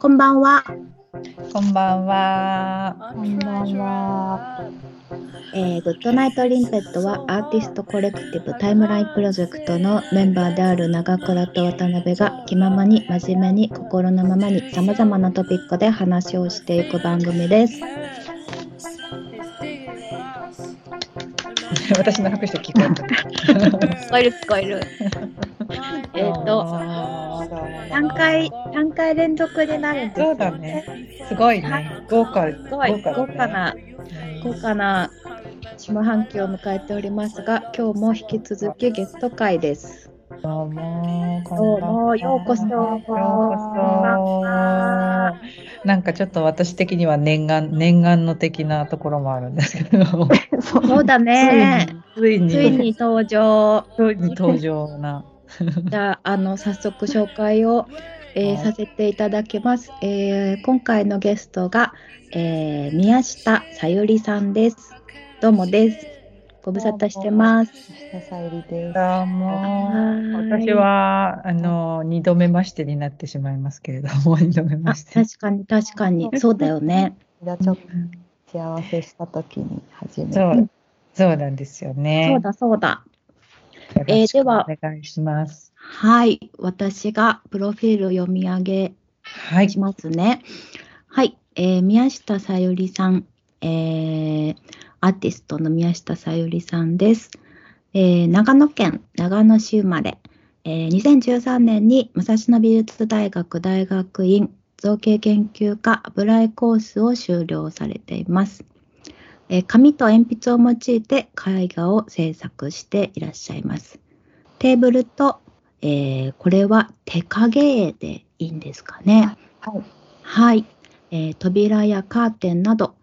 こんばんは。こんばんは。こんばんは。えー、 Good Night Limpet はアーティストコレクティブ Timeline Project のメンバーである長倉と渡辺が気ままに真面目に心のままにさまざまなトピックで話をしていく番組です。私の拍手聞こえた。聞こえる聞こえる。えっと、3回、3回連続になるんです、ね、そうだね。すごいね。豪華、豪華、ね、豪華な、豪華な下半期を迎えておりますが、今日も引き続きゲスト会です。どうも、どうも、ようこそ。ようこそ。なんかちょっと私的には念願、念願の的なところもあるんですけど。そうだね。ついに、ついに登場。ついに登場な。じゃあ、あの、早速紹介を、えー、させていただきます。えー、今回のゲストが、えー、宮下さゆりさんです。どうもです。ご無沙汰してます。宮下さゆりです。どうも。私は、あの、二度目ましてになってしまいますけれども、二度目まして。確かに、確かに、そうだよね。じゃちょっと幸せした時に初めて。そう、そうなんですよね。そうだ、そうだ。えー、では、お願いします。はい、私がプロフィールを読み上げしますね。はい、はい、えー、宮下さゆりさん、えー、アーティストの宮下さゆりさんです。えー、長野県長野市生まれ、えー、2013年に武蔵野美術大学大学院造形研究科油絵コースを修了されています。えー、紙と鉛筆を用いて絵画を制作していらっしゃいます。テーブルと、えー、これは手影絵でいいんですかね？はい。はい、えー、扉やカーテンなど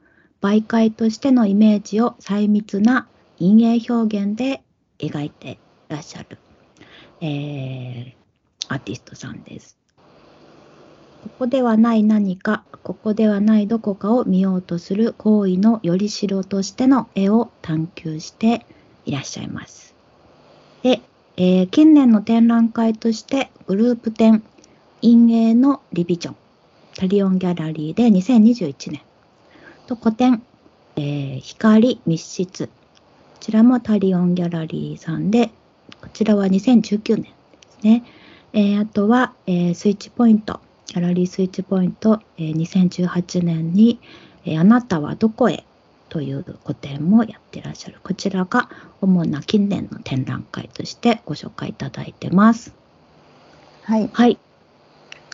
媒介としてのイメージを細密な陰影表現で描いていらっしゃる、えー、アーティストさんです。ここではない何か、ここではないどこかを見ようとする行為のよりしろとしての絵を探求していらっしゃいます。で、えー、近年の展覧会としてグループ展陰影のリビジョンタリオンギャラリーで2021年と古典、えー、光密室。こちらもタリオンギャラリーさんでこちらは2019年ですね、えー、あとは、えー、スイッチポイント。ギャラリースイッチポイント、えー、2018年に、えー、あなたはどこへという個展もやってらっしゃる。こちらが主な近年の展覧会としてご紹介いただいてます。はい。はい。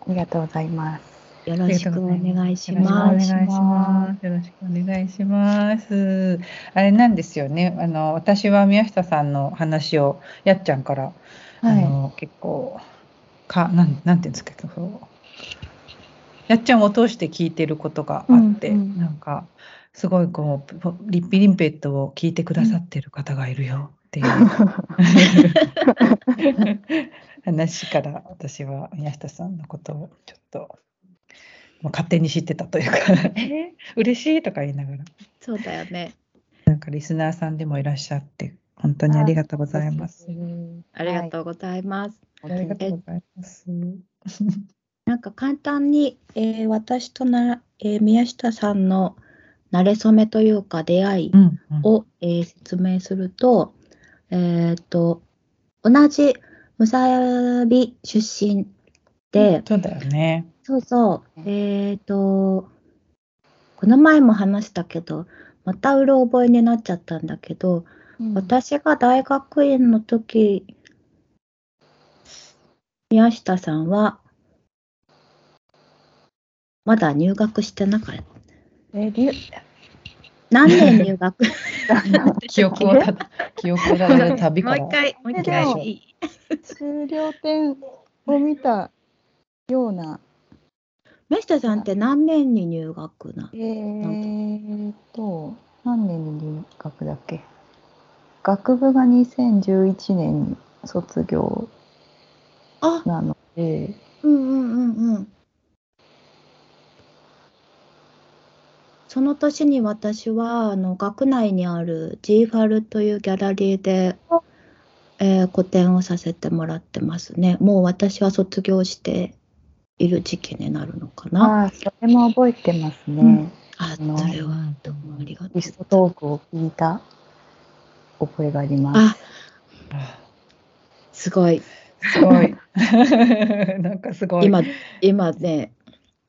ありがとうございます。よろしくお願いします。よろしくお願いします。よろしくお願いします。あれなんですよね。あの私は宮下さんの話をやっちゃんから、はい、あの結構かなんなんていうんですかそう。やっちゃんを通して聞いてることがあって、うんうん、なんかすごいこうリッピリンペットを聞いてくださってる方がいるよっていう、話から私は宮下さんのことをちょっと勝手に知ってたというか。え嬉しいとか言いながら。そうだよね。なんかリスナーさんでもいらっしゃって本当にありがとうございます。ありがとうございます。ありがとうございます。なんか簡単に、えー、私とな、えー、宮下さんの馴れ初めというか出会いを、うんうん、えー、説明すると、えっ、と、同じむさび出身で、そうだよね。そうそう、えっ、と、この前も話したけど、またうろ覚えになっちゃったんだけど、うん、私が大学院の時、宮下さんは、まだ入学してなかった。え何年入学？記憶をた 記憶をたどる旅から。もう一回、もう一回。終了点を見たような。メ下さんって何年に入学なえーと、何年に入学だっけ？学部が2011年に卒業なので。うんうんうんうん。その年に私はあの学内にある G ファルというギャラリーで、えー、個展をさせてもらってますね。もう私は卒業している時期になるのかな。ああ、それも覚えてますね。うんあ、それはどうもありがとう。リストトークを聞いた覚えがあります。あ、すごい。すごい。なんかすごい。今、今ね、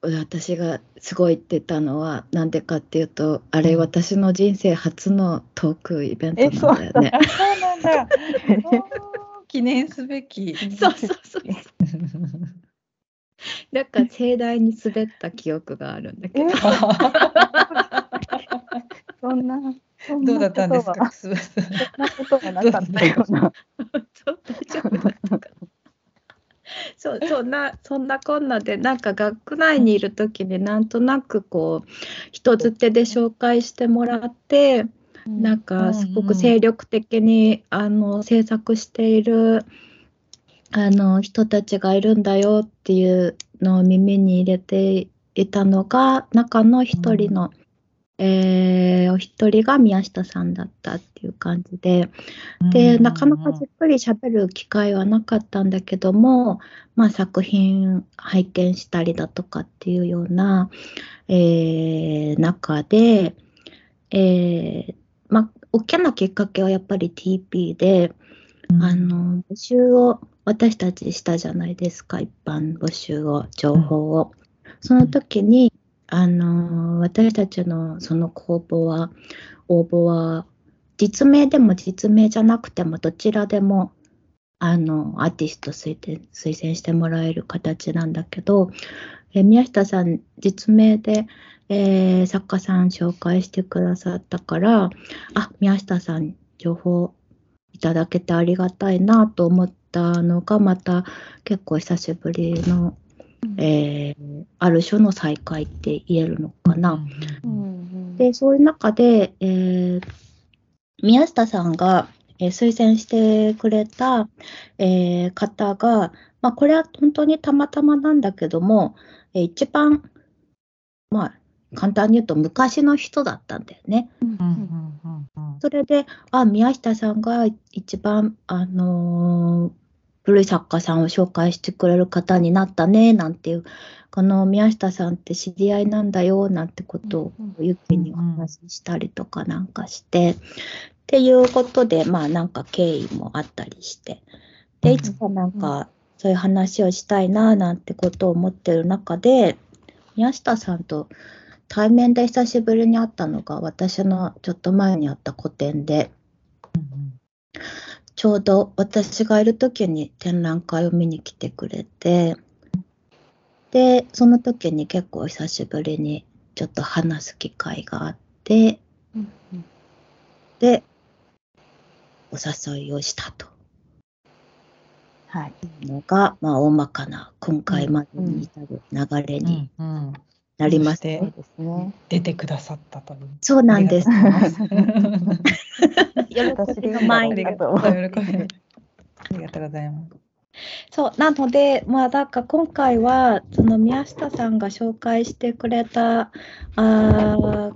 私がすごいって言ったのは、なんでかっていうと、あれ、私の人生初のトークイベントなんだよね。そうなんだ。記念すべき。そうそうそう。なんか盛大に滑った記憶があるんだけど。そんな、そんどうだったんですか？そんなことがなかったような。大丈夫だったかな？そうそんなそんなこんなでなんか学内にいる時になんとなくこう人づてで紹介してもらって、なんかすごく精力的に、あの制作しているあの人たちがいるんだよっていうのを耳に入れていたのが中の一人の、えーお一人が宮下さんだったっていう感じで。でなかなかじっくり喋る機会はなかったんだけども、まあ、作品拝見したりだとかっていうような、えー中で、えーまあ、大きなきっかけはやっぱり TP で、あの募集を私たちしたじゃないですか一般募集を情報を。その時にあの私たちのその公募は応募は実名でも実名じゃなくてもどちらでもあのアーティスト推薦推薦してもらえる形なんだけど、え宮下さん実名で、えー作家さん紹介してくださったからあ宮下さん情報いただけてありがたいなと思ったのがまた結構久しぶりの、えーある種の再会って言えるのかな。うんでそういう中で、えー宮下さんが、えー推薦してくれた、えー方が、まあ、これは本当にたまたまなんだけども、えー一番、まあ、簡単に言うと昔の人だったんだよね。それで、あ、宮下さんが一番、あのー古い作家さんを紹介してくれる方になったね、なんていう、この宮下さんって知り合いなんだよ、なんてことをうんゆきにお話ししたりとかなんかして、っていうことで、まあなんか経緯もあったりして、で、いつかなんかそういう話をしたいな、なんてことを思ってる中で、宮下さんと対面で久しぶりに会ったのが私のちょっと前にあった個展で、ちょうど私がいる時に展覧会を見に来てくれて、で、その時に結構久しぶりにちょっと話す機会があって、で、お誘いをしたと。はい。のが、まあ、大まかな今回までに至る流れになりました。うんそうですね。出てくださったと。そうなんです。ありがとうございます喜びの舞ありがとう。喜びありがとうございます。そうなので、まあ、なんか今回はその宮下さんが紹介してくれたあー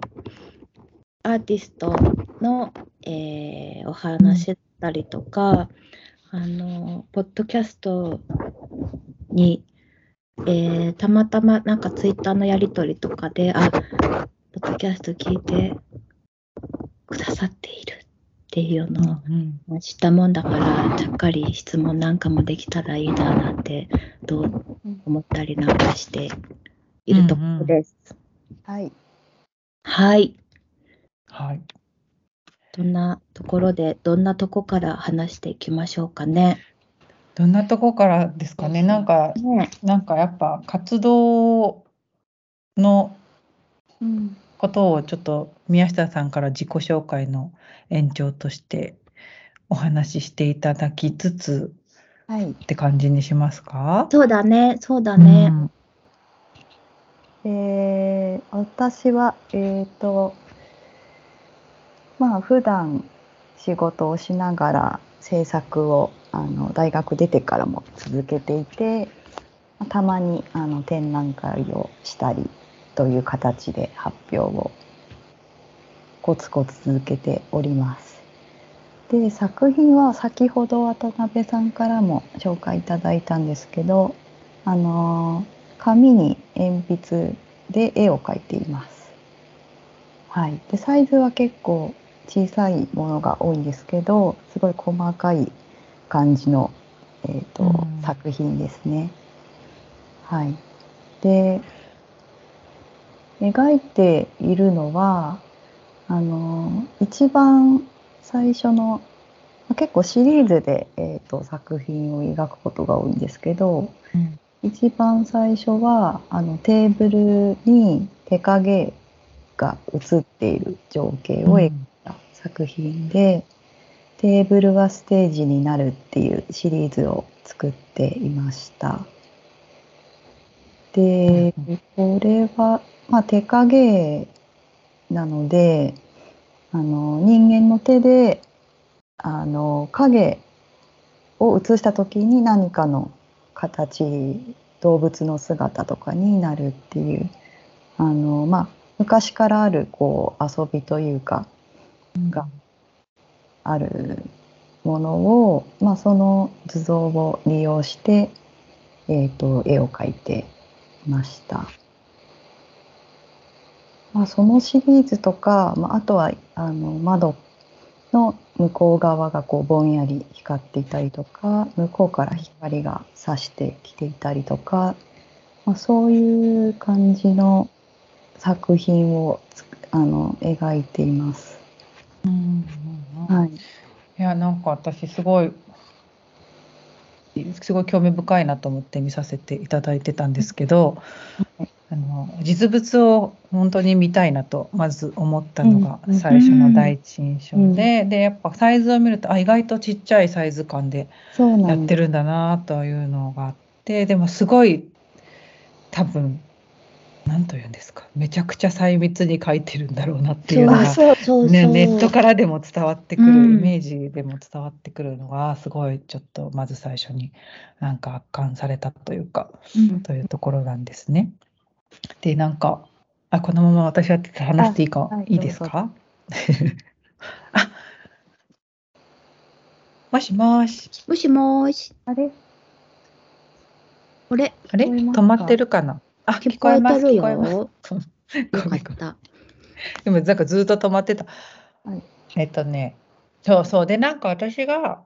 アーティストの、えーお話だったりとか、あのポッドキャストに、えーたまたまなんかツイッターのやり取りとかで、あポッドキャスト聞いてくださっているっていうのをうん知ったもんだから、ちゃっかり質問なんかもできたらいいななんて、どう思ったりなんかしているところです。はい。はい。はい。どんなところで、どんなとこから話していきましょうかね。どんなとこからですかね？なんか、ねなんかやっぱ活動のうん。ことをちょっと宮下さんから自己紹介の延長としてお話ししていただきつつはい。って感じにしますか？そうだね、そうだね。えー私は、えっ、と、まあ、普段仕事をしながら制作をあの大学出てからも続けていて、たまにあの展覧会をしたりという形で発表をコツコツ続けております。で作品は先ほど渡辺さんからも紹介いただいたんですけど、あの紙に鉛筆で絵を描いています。はい、でサイズは結構小さいものが多いんですけどすごい細かい感じの、えーとうん。作品ですね。はい、で描いているのはあの一番最初のまあ結構シリーズで、えー、と作品を描くことが多いんですけどうん。一番最初はあのテーブルに手影が映っている情景を描作品で、テーブルはステージになるっていうシリーズを作っていました。で、これは、まあ、手影なのであの人間の手であの影を映した時に何かの形動物の姿とかになるっていうあの、まあ、昔からあるこう遊びというかがあるものを、まあ、その図像を利用して、えー、と絵を描いていました。まあ、そのシリーズとか、まあ、あとはあの窓の向こう側がこうぼんやり光っていたりとか向こうから光が差してきていたりとか、まあ、そういう感じの作品をつあの描いています。うんうんうんはい、いやなんか私すごいすごい興味深いなと思って見させていただいてたんですけど、はいあの実物を本当に見たいなとまず思ったのがうん。うん。最初の第一印象で、でやっぱサイズを見るとあ意外とちっちゃいサイズ感でやって。るんだなというのがあってでもすごい多分何と言うんですか？めちゃくちゃ細密に描いてるんだろうなっていうのがそうそうそう。ね、ネットからでも伝わってくる、うんイメージでも伝わってくるのがすごいちょっとまず最初になんか圧巻されたというかうん。というところなんですね。でなんかあこのまま私は話していいか、あはいいいですか？あもしもし。もしもーし。あれ？あれ？止まってるかな？あ聞こえてる聞こえますた。でもなんかずっと止まってた。はいえっとね、そうそう。で、なんか私が、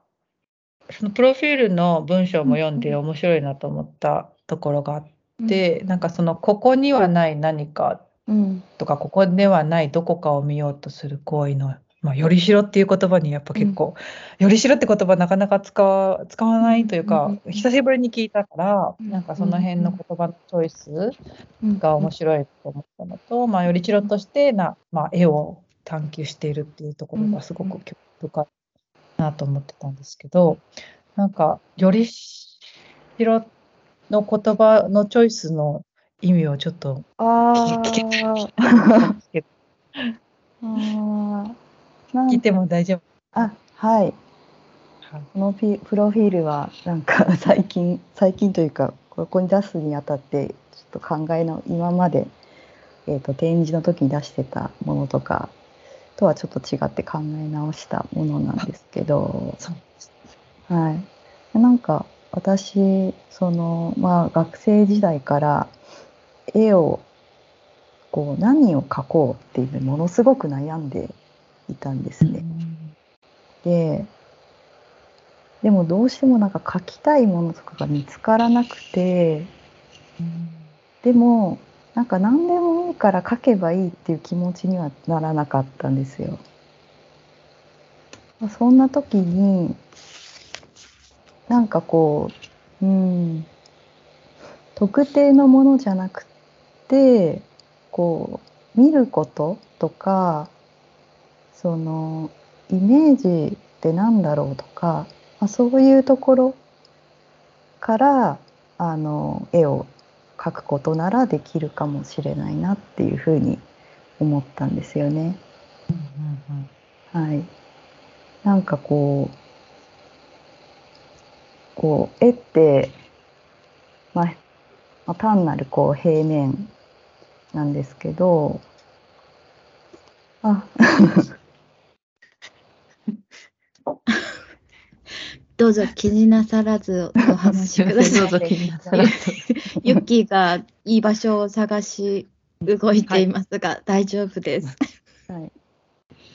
そのプロフィールの文章も読んでうん面白いなと思ったところがあって、なんかその、ここにはない何かうん、とか、ここではないどこかを見ようとする行為の、まあ、よりしろっていう言葉にやっぱ結構、よりしろって言葉なかなか使わ使わないというか、うんうん久しぶりに聞いたから、うんなんかその辺の言葉のチョイス、うんが面白いと思ったのと、まあ、よりちろとしてな、まあ、絵を探求しているっていうところがすごく興味深いなと思ってたんですけど、なんか、よりしろの言葉のチョイスの意味をちょっとあ聞きーた。んですけど あーなん聞いても大丈夫。あはい。はい。このピプロフィールはなんか 最近最近というかここに出すにあたってちょっと考えの今まで、えー、と展示の時に出してたものとかとはちょっと違って考え直したものなんですけど、はい、なんか私その、まあ、学生時代から絵をこう何を描こうっていうのにものすごく悩んでいたんですね。ででもどうしてもなんか描きたいものとかが見つからなくてでもなんか何でもいいから描けばいいっていう気持ちにはならなかったんですよ。まあそんな時になんかこううん特定のものじゃなくてこう見ることとかそのイメージってなんだろうとか、まあ、そういうところからあの絵を描くことならできるかもしれないなっていうふうに思ったんですよね。うんうんはい、なんかこうこう絵って、まあ、まあ単なるこう平面なんですけどあどうぞ気になさらずお話しください。どうぞ気になさらずユッキーがいい場所を探し動いていますが、大丈夫です。はい。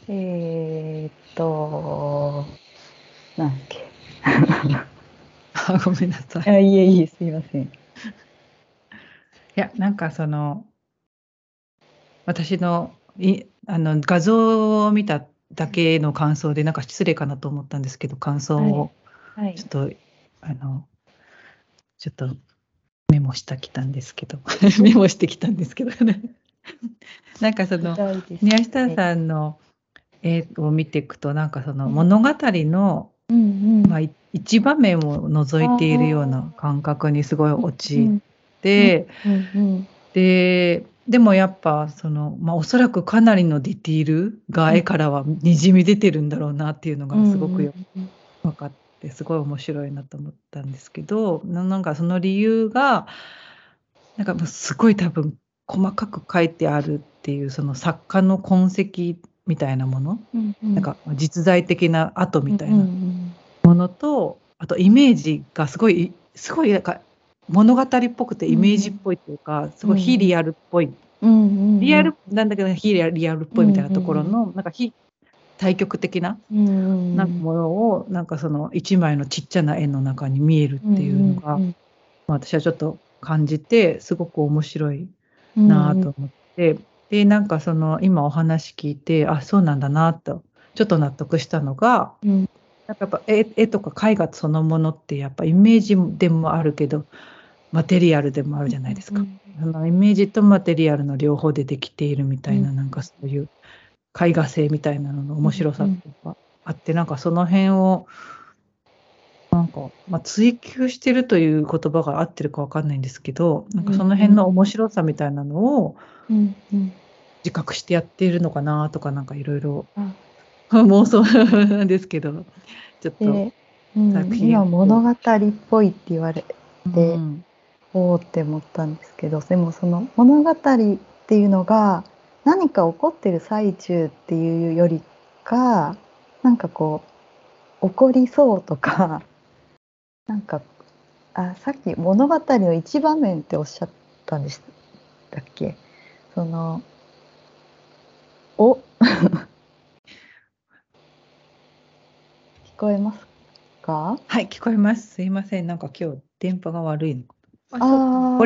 えー、っと、なんだっけ。あごめんなさい。あ、いえいえ、すいません。いや、なんかその、私のいあの画像を見ただけの感想で、なんか失礼かなと思ったんですけど、感想をはい。ちょっと、あの、ちょっと メモしてきたんですけど、メモしてきたんですけど。ね。なんかその、宮下さんの絵を見ていくと、なんかその物語の、うんうん。まあ、い一場面を除いているような感覚にすごい陥って、ででもやっぱその、まあ、おそらくかなりのディティールが絵からはにじみ出てるんだろうなっていうのがすごくようん。分かってすごい面白いなと思ったんですけどななんかその理由がなんかもうすごい多分細かく書いてあるっていうその作家の痕跡みたいなもの、うんうん。なんか実在的な跡みたいうんうなんものと、あとイメージがすごいすごいなんか物語っぽくてイメージっぽいっていうか、すごい非リアルっぽい。うんうんリアルなんだけど非リアルっぽいみたいなところの、なんか非対極的ななんかものを、なんかその一枚のちっちゃな絵の中に見えるっていうのが、私はちょっと感じてすごく面白いうんなぁと思って、でなんかその今お話聞いてあそうなんだなとちょっと納得したのがうん。なんかやっぱ絵絵とか絵画そのものってやっぱイメージでもあるけどマテリアルでもあるじゃないですか。うん。そのイメージとマテリアルの両方でできているみたいな、うん。なんかそういう絵画性みたいなのの面白さとかあって、なんかその辺をなんか、まあ、追求してるという言葉が合ってるかわかんないんですけどなんかその辺の面白さみたいなのをうんうん。自覚してやっているのかなとかなんかいろいろあ。妄想なんですけどちょっと。で、うん作品。今物語っぽいって言われでうん。おおって思ったんですけどでもその物語っていうのが何か起こってる最中っていうよりかなんかこう起こりそうとか なんかあさっき物語の一場面っておっしゃったんでしたっけ？そのお？聞こえますか？はい聞こえます。すいません。なんか今日電波が悪いの。ああは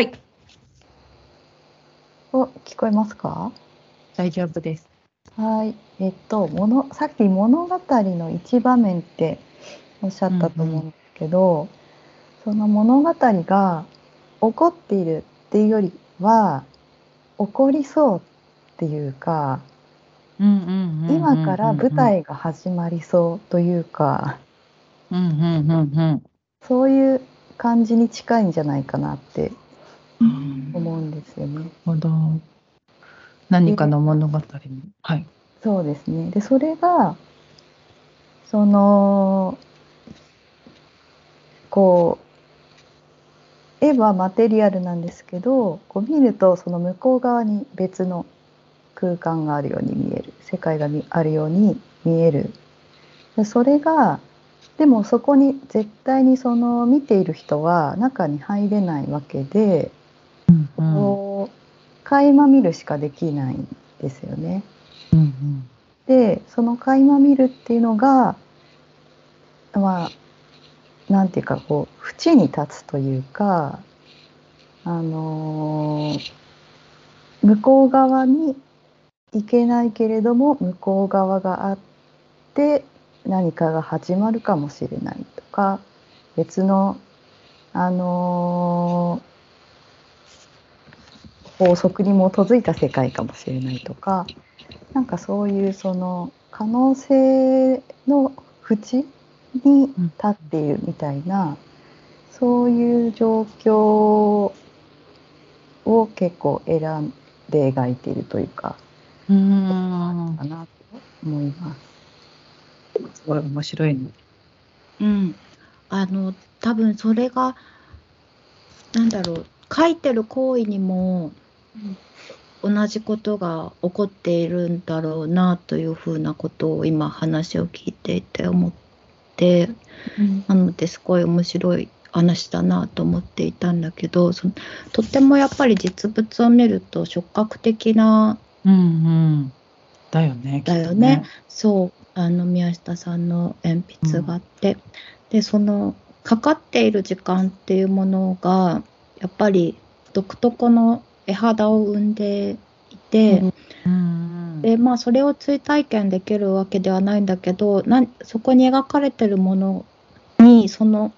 いお聞こえますか？大丈夫ですはい、えっと、もの、さっき物語の一場面っておっしゃったと思うんですけど。その物語が起こっているっていうよりは。起こりそうっていうか、今から舞台が始まりそうというか。うんうんうんうんそういう感じに近いんじゃないかなってうん思うんですよね。なるほど何かの物語にはいそうですね。で、それが、その、こう、絵はマテリアルなんですけど、こう見るとその向こう側に別の空間があるように見える、世界がみあるように見える。でそれが、でもそこに絶対にその見ている人は中に入れないわけで、うん。こう、垣間見るしかできないん。ですよね。うん。でその垣間見るっていうのがまあなん。ていうかこう縁に立つというかあのー向こう側に行けないけれども向こう側があって何かが始まるかもしれないとか別のあのー法則に基づいた世界かもしれないとかなんかそういうその可能性の縁に立っているみたいな、そういう状況を結構選んで描いているというかうん。かなと思います。すごい面白いね。うん、あの多分それがなんだろう書いてる行為にも同じことが起こっているんだろうなというふうなことを今話を聞いていて思って、うんなのですごい面白い話だなと思っていたんだけどそのとってもやっぱり実物を見ると触覚的なうんうん。だよね。だよねそうあの宮下さんの鉛筆があって、でそのかかっている時間っていうものがやっぱり独特の絵肌を生んでいて。でまあそれを追体験できるわけではないんだけどなんそこに描かれてるものにその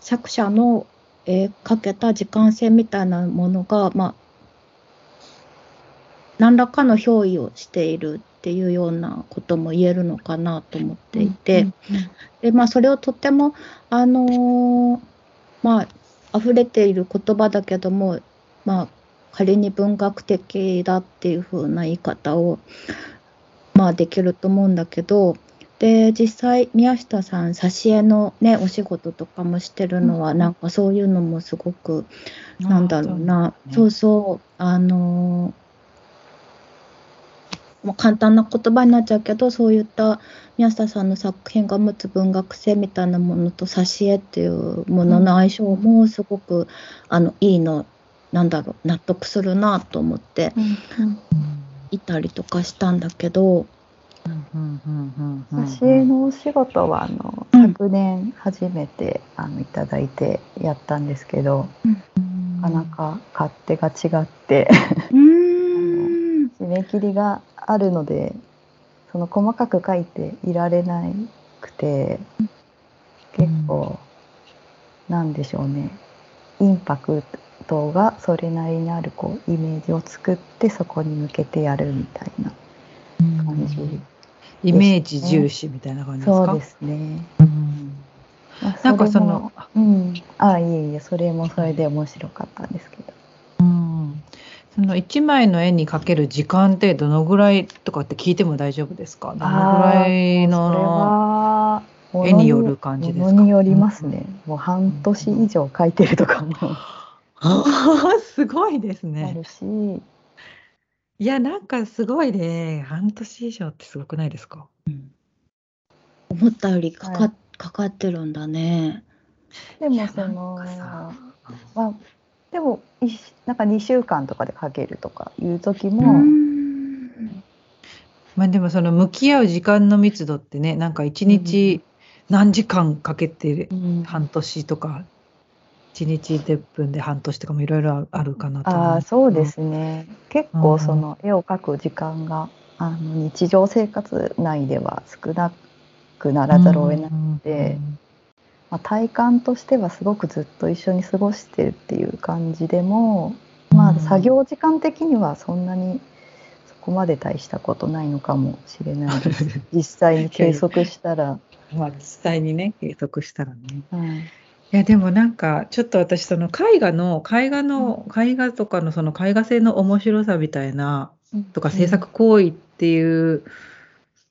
作者の、えーかけた時間線みたいなものがまあ何らかの憑依をしているっていうようなことも言えるのかなと思っていて、でまあそれをとってもあのーまあ溢れている言葉だけどもまあ仮に文学的だっていう風な言い方をまあできると思うんだけどで実際宮下さん挿絵のねお仕事とかもしてるのは、うん。なんかそういうのもすごくなんだろうな、そうそう。あのーもう簡単な言葉になっちゃうけどそういった宮下さんの作品が持つ文学性みたいなものと挿絵っていうものの相性もすごく、あのいいのなんだろう納得するなと思っていたりとかしたんだけど、うんうんうんうんうんうん。挿絵のお仕事はあの、うん。昨年初めてあのいただいてやったんですけど、なかなか勝手が違って。うーん 締め切りがあるのでその細かく書いていられなくて結構、なんでしょうね。インパクトがそれなりにあるこうイメージを作ってそこに向けてやるみたいな感じ、イメージ重視みたいな感じですか？そうですね。うん。まあなんかその、うん、あいえいえそれもそれで面白かったんですけど。うん、その一枚の絵にかける時間ってどのぐらいとかって聞いても大丈夫ですか？どのぐらいの絵による感じですか？によりますね、もう半年以上描いてるとかもあーすごいですあねる。し、いやなんかすごいね。半年以上ってすごくないですか？思ったよりかか,、はい。かかってるんだね。でいやもそのなんかさまあ、でもいしなんか2週間とかで描けるとかいう時も、ん。まあでもその向き合う時間の密度ってねなんか一日何時間かけてうん。半年とか一日10分で半年とかもいろいろあるかなと思ああそうですね。結うん構その絵を描く時間があの日常生活内では少なくならざるを得ない、でまあ、体感としてはすごくずっと一緒に過ごしてるっていう感じでも、まあ、うん作業時間的にはそんなにそこまで大したことないのかもしれないです。実際に計測したら、まあ実際にね計測したらね。うんいやでもなんかちょっと私その絵画の絵画の絵画とかのその絵画性の面白さみたいなとか制作行為っていう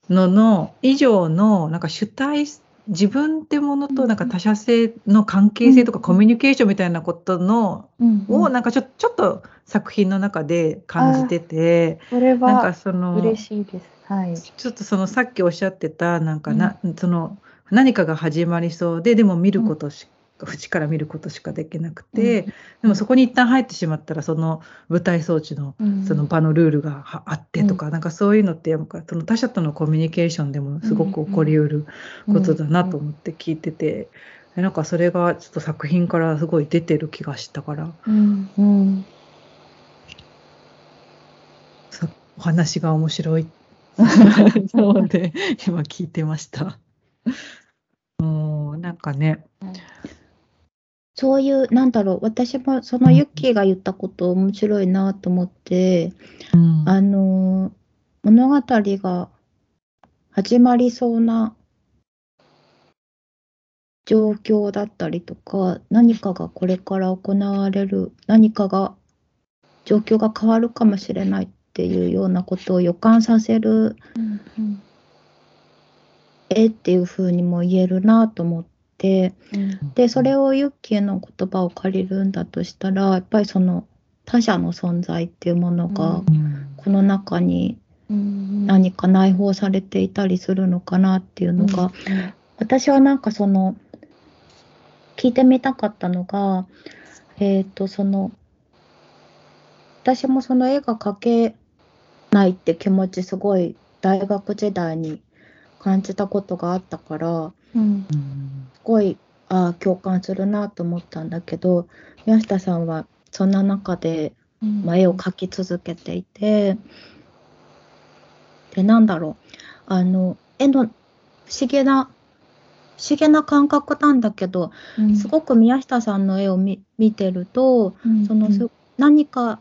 のの以上のなんか主体自分ってものとなんか他者性の関係性とかうん。コミュニケーションみたいなことのうん。をなんかちょちょっと作品の中で感じててそれなんかはその嬉しいです。はい、ちょっとそのさっきおっしゃってたなんかな、その何かが始まりそうででも見ることしか、縁から見ることしかできなくて、でもそこに一旦入ってしまったらその舞台装置のうん。その場のルールがはあってとか、なんかそういうのってその他者とのコミュニケーションでもすごく起こりうることだなと思って聞いてて、でなんかそれがちょっと作品からすごい出てる気がしたから。うん。うん。さお話が面白い。そうで今聞いてました。もうなんかね、そういう、なんだろう、私もそのユッキーが言ったこと面白いなと思って、うん。あのー物語が始まりそうな状況だったりとか、何かがこれから行われる、何かが、状況が変わるかもしれないっていうようなことを予感させるうんうん。絵っていう風にも言えるなと思って、うん。でそれをユッキーの言葉を借りるんだとしたらやっぱりその他者の存在っていうものが、うん。この中にうん。何か内包されていたりするのかなっていうのが、私はなんかその聞いてみたかったのがえっ、とその私もその絵が描けないって気持ちすごい大学時代に感じたことがあったからうん。うんすごいああ共感するなと思ったんだけど宮下さんはそんな中で、うん。まあ、絵を描き続けていてでなんだろう。あの絵の不思議な不思議な感覚なんだけどうん。すごく宮下さんの絵を見見てるとうん。そのす何か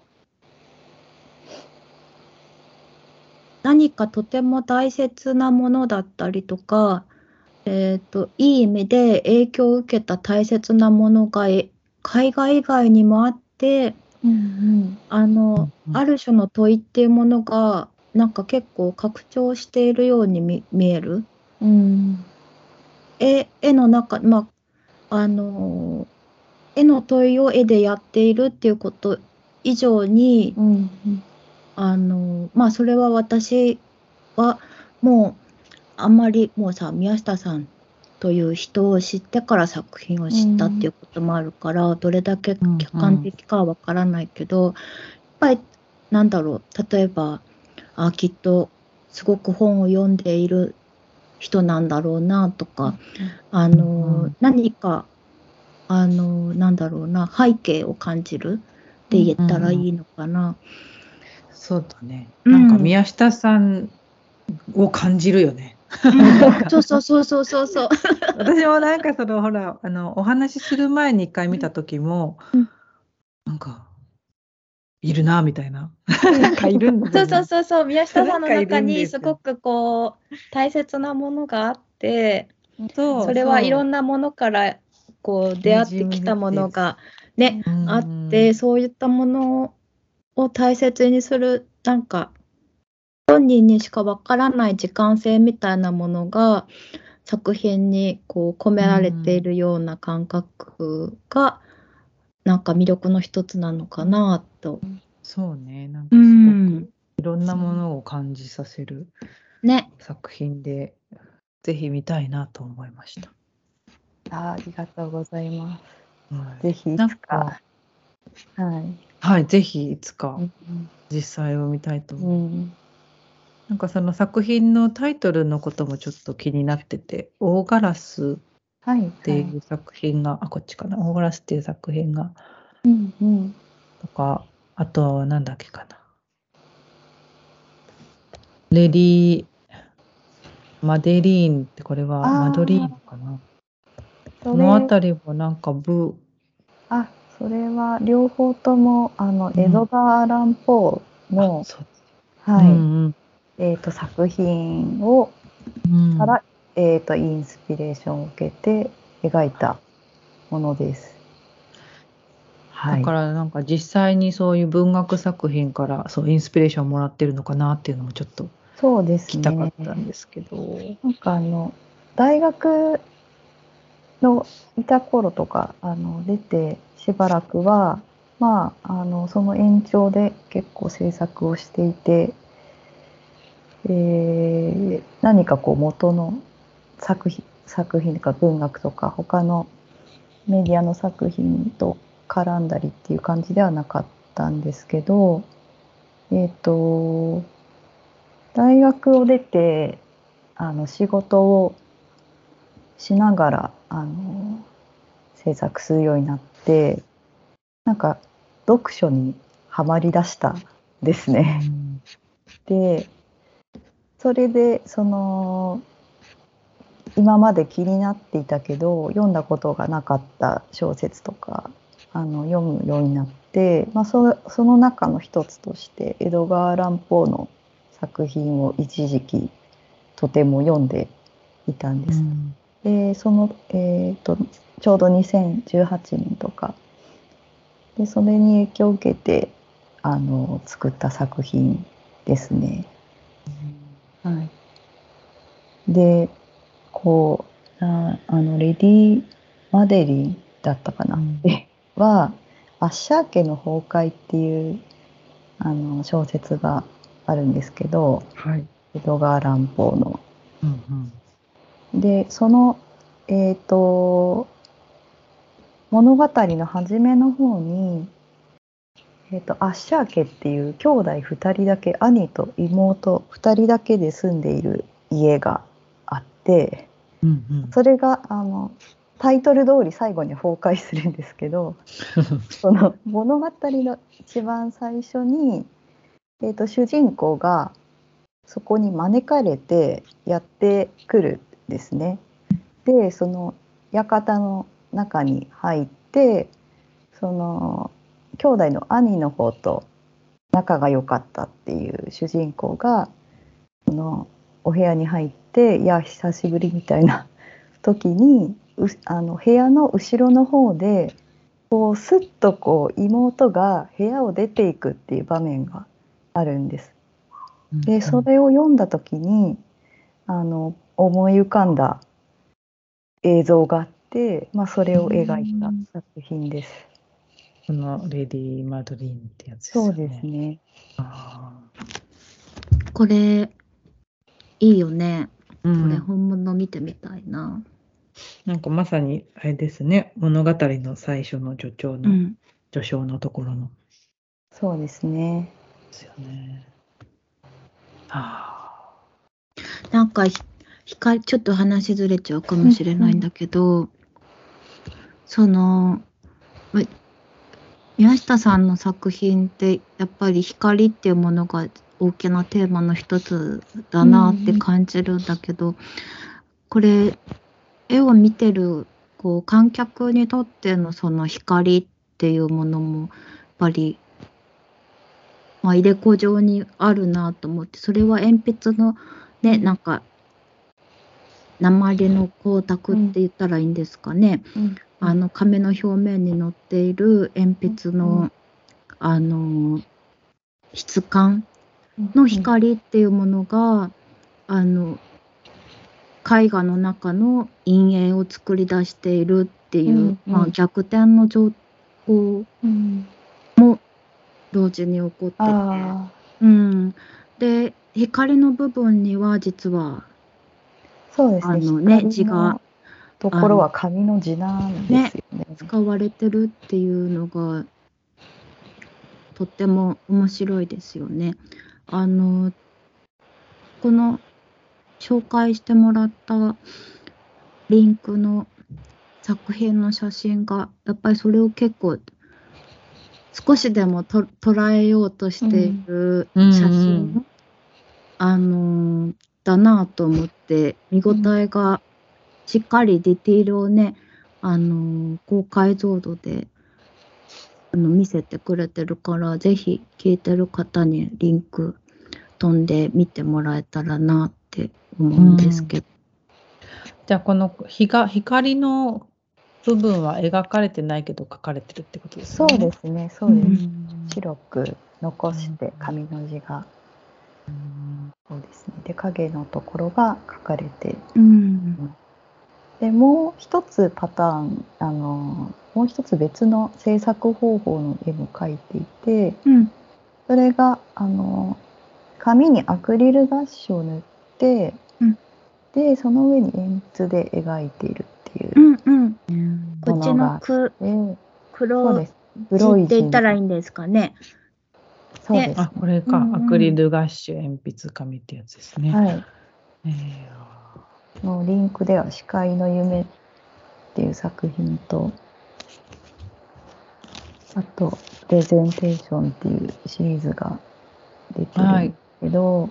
何かとても大切なものだったりとか、えー、といい意味で影響を受けた大切なものがえ絵画以外にもあってうんあの、うんある種の問いっていうものがなんか結構拡張しているように見見える。うん。絵絵の中まああの絵の問いを絵でやっているっていうこと以上にうんうん。あのまあそれは私はもうあんまりもうさ宮下さんという人を知ってから作品を知ったっていうこともあるから、どれだけ客観的かはわからないけど、やっぱりなんだろう例えばあきっとすごく本を読んでいる人なんだろうなとか、あの、うん何かあのなんだろうな背景を感じるって言ったらいいのかな。そうだね。うんなんか宮下さんを感じるよね。そうそうそうそうそう。そう。私もなんかそのほらあのお話しする前に一回見た時も、うん。なんかいるなみたいな。なんかいるんだそうそうそうそう宮下さんの中にすごくこう大切なものがあってそう。それはいろんななものからこう出会ってきたものがねあってそういったものを大切にするなんか本人にしかわからない時間性みたいなものが作品にこう込められているような感覚がなんか魅力の一つなのかなと。そうねなんかうすごんくいろんなものを感じさせるね。作品でぜひ見たいなと思いました。あありがとうございます。はいぜひいつかか。はい。はいぜひいつかうん実際を見たいと思う。うんなんかその作品のタイトルのこともちょっと気になってて「大ガラス」はい。っっていう作品が、あこっちかな「大ガラス」っていう作品がうんうん。とかあとはなんだっけかな。レディーマデリーンってこれはマドリーンかな。そこの辺りもなんかブあ、それは両方ともあのうんエドガー・アラン・ポーあの、そう。はい、うんえっ、と作品をうんうんから、えっ、とインスピレーションを受けて描いたものです。はい。だからなんか実際にそういう文学作品からそうインスピレーションをもらってるのかなっていうのもちょっとそうですね。聞きたかったんですけど。なんかあの大学のいた頃とかあの出てしばらくはまああのその延長で結構制作をしていて、えー何かこう元の作品作品とか文学とか他のメディアの作品と絡んだりっていう感じではなかったんですけどえっ、と大学を出てあの仕事をしながらあの制作するようになってなんか読書にはまりだしたんですね。でそれでその今まで気になっていたけど読んだことがなかった小説とかあの読むようになって、まあ、そその中の一つとしてエドガー・ランポーの作品を一時期とても読んでいたんです。でその、えー、とちょうど2018年とかでそれに影響を受けてあの作った作品ですね。はい、でこうああのレディ・マデリンだったかな、うんではアッシャー家の崩壊っていうあの小説があるんですけど、はい。江戸川乱歩の。うんうん。で、その、えっ、と、物語の初めの方に、えっ、と、アッシャー家っていう兄弟2人だけ、兄と妹2人だけで住んでいる家があって、うんうん。それが、あの、タイトル通り最後に崩壊するんですけど、その物語の一番最初に、えー、と主人公がそこに招かれてやってくるんですね。でその館の中に入ってその兄弟の兄の方と仲が良かったっていう主人公がそのお部屋に入って「いや久しぶり」みたいな 時にうあの部屋の後ろの方でこうスッとこう妹が部屋を出ていくっていう場面があるんです。でそれを読んだ時にあの思い浮かんだ映像があって、まあ、それを描いた作品です。このレディ・マドリーンってやつですよね。そうですね。あこれ、いいよね。ーうんこれ本物見てみたいな。なんかまさにあれですね、物語の最初の序章の、うん。序章のところのそうですね。ですよね。あなんかひ光ちょっと話ずれちゃうかもしれないんだけど、そのま宮下さんの作品ってやっぱり光っていうものが大きなテーマの一つだなって感じるんだけど、これ絵を見てるこう観客にとってのその光っていうものもやっぱり、まあ、入れ子状にあるなと思ってそれは鉛筆のねなんか鉛の光沢って言ったらいいんですかね、うん。あの紙の表面に載っている鉛筆の、うんあの質感の光っていうものが、あの絵画の中の陰影を作り出しているっていう、うんうん。まあ、逆転の情報うん。も同時に起こってて、あうん、で光の部分には実はあ、そうですね。あのね光字がところは紙の字なんですよね。使われてるっていうのがとっても面白いですよね。あのこの紹介してもらったリンクの作品の写真がやっぱりそれを結構少しでもと捉えようとしているうん写真、うんうんあのだなと思って見応えがしっかりディティールをね、あの高解像度であの見せてくれてるからぜひ聞いてる方にリンク飛んで見てもらえたらなって思うんですけど、じゃあこの日が光の部分は描かれてないけど書かれてるってことですそね？うですね。そうです。うん白く残して紙の字が、うんそうですね。で影のところが書かれてうんでもう一つパターンあのもう一つ別の制作方法の絵も描いていてうん。それがあの紙にアクリルガッシュを塗って、うん。でその上に鉛筆で描いているっていううんうん。うんこっちのくでそう黒です。字黒いって言ったらいいんですかね。そうです、あ、これか、うんうんアクリルガッシュ鉛筆紙ってやつですね。はい。えのリンクでは「視界の夢」っていう作品とあと「レゼンテーション」っていうシリーズが出てるんですけど、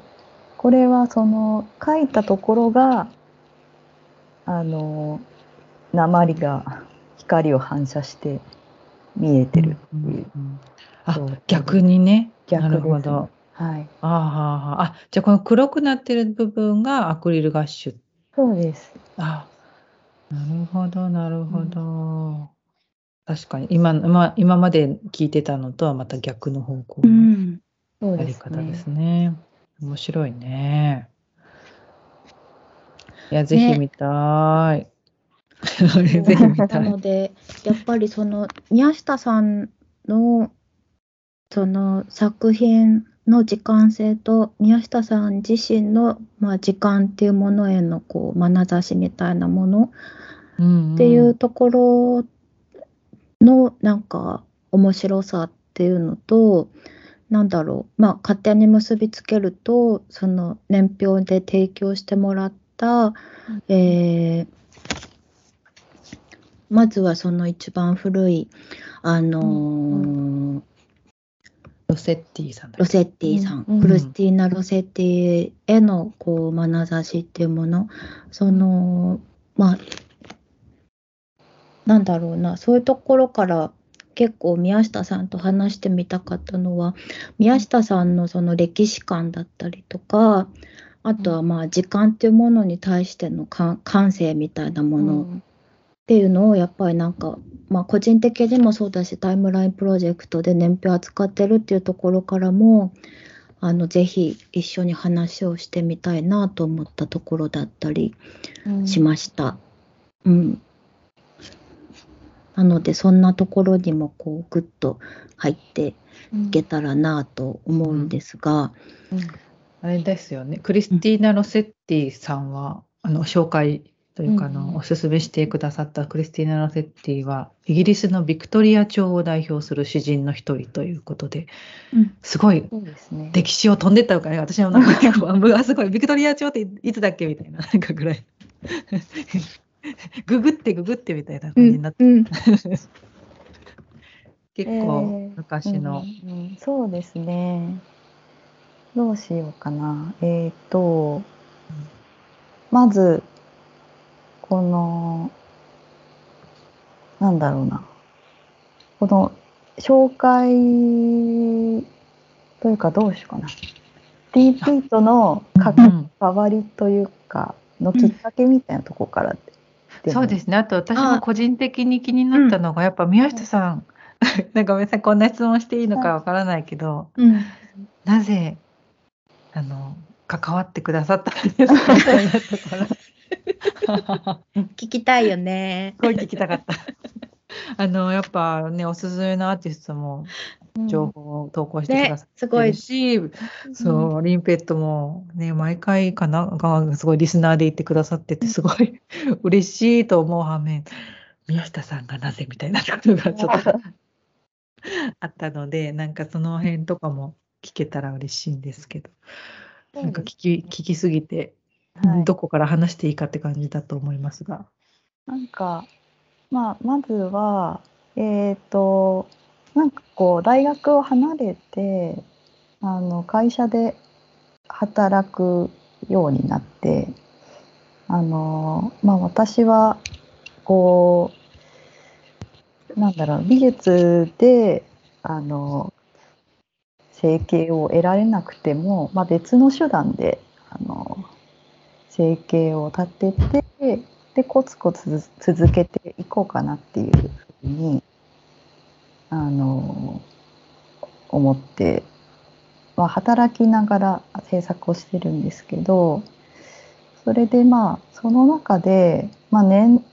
これはその書いたところがあの鉛が光を反射して見えてるっていう、うんうんう逆にね。逆です、ね、なるほど。はいああ、じゃあこの黒くなってる部分がアクリルガッシュ。そうですあ、なるほど、なるほど。確かに今、ま、今まで聞いてたのとはまた逆の方向うのやりですね方ですね。面白いね。いや、ぜひ見たい。ぜひ見たないの。でやっぱりその宮下さんのその作品の時間性と宮下さん自身の、まあ、時間っていうものへのこう眼差しみたいなものっていうところのなんか面白さっていうのとなんだろうまあ勝手に結びつけるとその年表で提供してもらった、えー、まずはその一番古いあのーうんロセッティさんロセッティさん、うん、クリスティーナ・ロセッティへのこう眼差しっていうもの。そのまあなんだろうな。そういうところから結構宮下さんと話してみたかったのは宮下さんのその歴史観だったりとかあとはまあ時間っていうものに対しての感性みたいなものっていうのをやっぱりなんかまあ個人的にもそうだしタイムラインプロジェクトで年表扱ってるっていうところからもあのぜひ一緒に話をしてみたいなと思ったところだったりしました。うん、うんなのでそんなところにもこうグッと入っていけたらなと思うんですが、うん。うん、あれですよね。クリスティーナ・ロセッティさんは、あの紹介というかあの、おすすめしてくださったクリスティーナ・ロセッティはイギリスのビクトリア朝を代表する詩人の一人ということで、すごい歴史を飛んでったのかね私の中ですごいビクトリア朝っていつだっけみたいななんかぐらい。ググってググってみたいな感じになって、うんうん、結構昔の、えーうんうん、そうですね。どうしようかな。えっ、ー、とまずこのなんだろうな。この紹介というかどうしようかな。TP との関わりというかのきっかけみたいなとこからそうですね。あと私も個人的に気になったのが、やっぱ宮下さん、なんかごめんなさい、こんな質問していいのかわからないけど、うん、なぜ、あの、関わってくださったんですか？みたいなところ。聞きたいよね。すごい聞きたかった。あの、やっぱね、おすすめのアーティストも情報を投稿してくださってるし、ね、そう、リンペットもね、毎回かながすごいリスナーで言ってくださってて、すごい 嬉しいと思う反面、宮下さんがなぜみたいなことがちょっと あったので、なんかその辺とかも聞けたら嬉しいんですけど、なんか聞き聞きすぎて、はい、どこから話していいかって感じだと思いますが。なんか、まあ、まずは、えっ、ー、と、なんかこう大学を離れてあの会社で働くようになってあの、まあ、私はこうなんだろう美術であの生計を得られなくても、まあ、別の手段であの生計を立ててでコツコツ続けていこうかなっていうふうにあの思って、まあ、働きながら制作をしてるんですけどそれでまあその中で、まあ年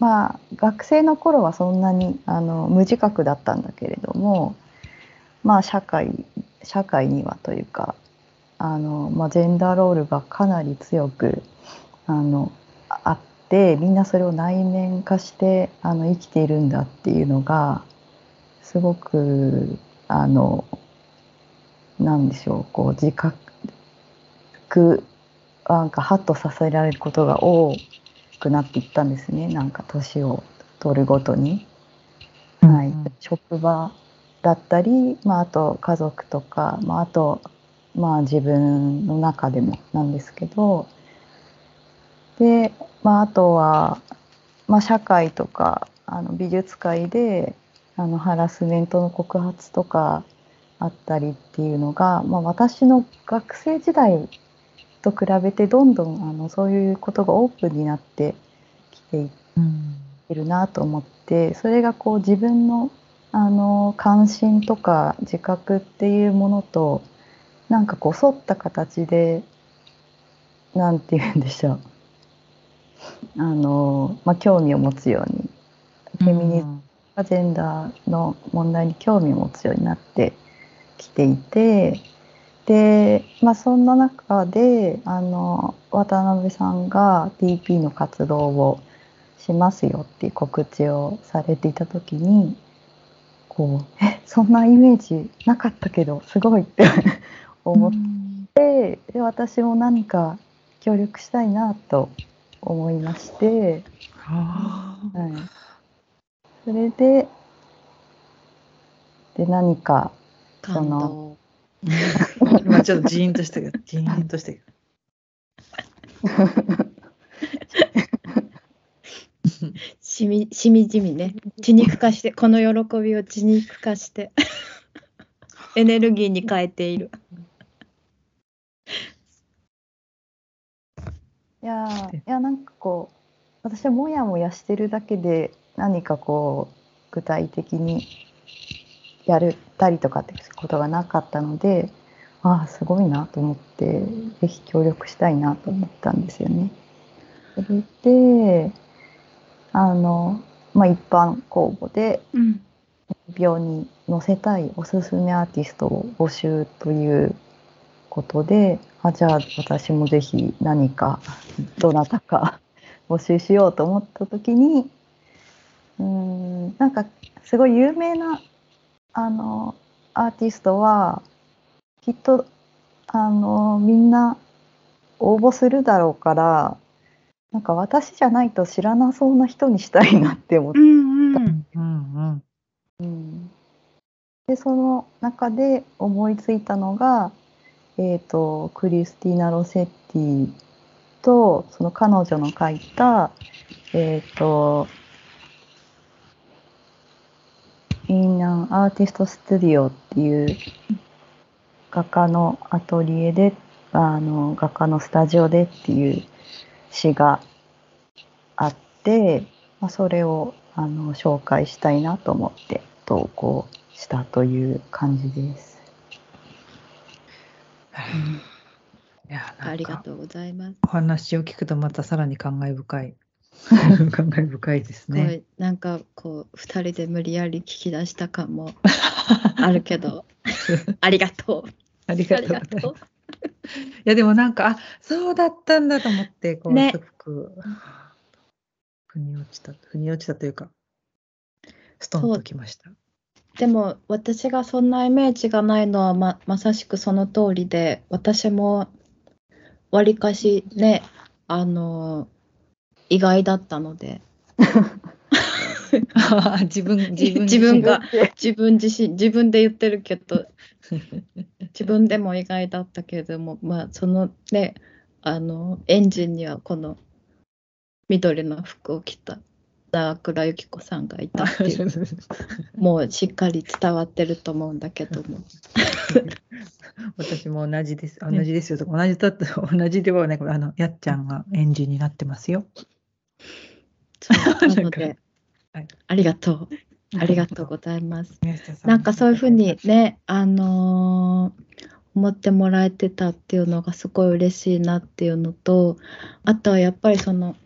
まあ、学生の頃はそんなにあの無自覚だったんだけれども、まあ、社会社会にはというかあの、まあ、ジェンダーロールがかなり強くあのあっでみんなそれを内面化してあの生きているんだっていうのがすごくあのなんでしょうこう自覚なんかハッとさせられることが多くなっていったんですね。なんか年を取るごとに。はい、うん、職場だったり、まあ、あと家族とか、まあ、あと、まあ、自分の中でもなんですけどでまあ、あとは、まあ、社会とかあの美術界であのハラスメントの告発とかあったりっていうのが、まあ、私の学生時代と比べてどんどんあのそういうことがオープンになってきているなと思って、それがこう自分のあの関心とか自覚っていうものとなんかこう沿った形で何て言うんでしょう。あの、まあ、興味を持つようにフェミニズムかジェンダーの問題に興味を持つようになってきていてで、まあ、そんな中であの渡辺さんが TP の活動をしますよっていう告知をされていた時にこうえそんなイメージなかったけどすごいって思ってで私も何か協力したいなと思いまして、はい、それでで何かその今ちょっとジーンとしたけどジーンとしたけど。しみしみじみね。血肉化してこの喜びを血肉化して。エネルギーに変えている。いやいやなんかこう私はもやもやしてるだけで何かこう具体的にやるたりとかってことがなかったのでああすごいなと思って是非協力したいなと思ったんですよね。それであの、まあ、一般公募で病に載せたいおすすめアーティストを募集ということであじゃあ私もぜひ何かどなたか募集しようと思った時にうんなんかすごい有名なあのアーティストはきっとあのみんな応募するだろうからなんか私じゃないと知らなそうな人にしたいなって思った。でその中で思いついたのがえーと、クリスティーナ・ロセッティとその彼女の書いたえ、ー、とインアンアーティストスタディオっていう画家のアトリエであの画家のスタジオでっていう詩があって、まあ、それをあの紹介したいなと思って投稿したという感じです。いやありがとうございます。お話を聞くとまたさらに感慨深い。感慨深いですね。なんかこう2人で無理やり聞き出した感もあるけど ありがとう。ありがとういやでもなんかあそうだったんだと思ってこう、ね、すごく腑に落ちた腑に落ちたというかストンときました。でも私がそんなイメージがないのはままさしくその通りで私もわりかしねあの意外だったので。自分自分自分が。自分自身自分で言ってるけど自分でも意外だったけれどもまあそのねあのエンジンにはこの緑の服を着た田倉由紀子さんがいたっていう。もうしっかり伝わってると思うんだけども。私も同じです。同じですよ。と同じだった。同じではねあのやっちゃんが演じになってますよ。そう。なので、はい、ありがとう。ありがとうございます。なんかそういうふうにねあのー、思ってもらえてたっていうのがすごい嬉しいなっていうのとあとはやっぱりその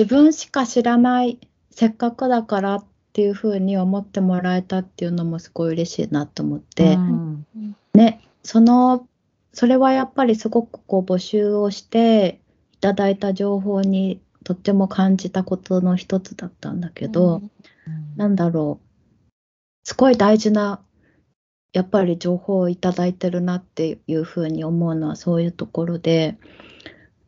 自分しか知らないせっかくだからっていうふうに思ってもらえたっていうのもすごい嬉しいなと思って、うん、ねそのそれはやっぱりすごくこう募集をしていただいた情報にとっても感じたことの一つだったんだけど、うん、なんだろう。すごい大事なやっぱり情報をいただいてるなっていうふうに思うのはそういうところで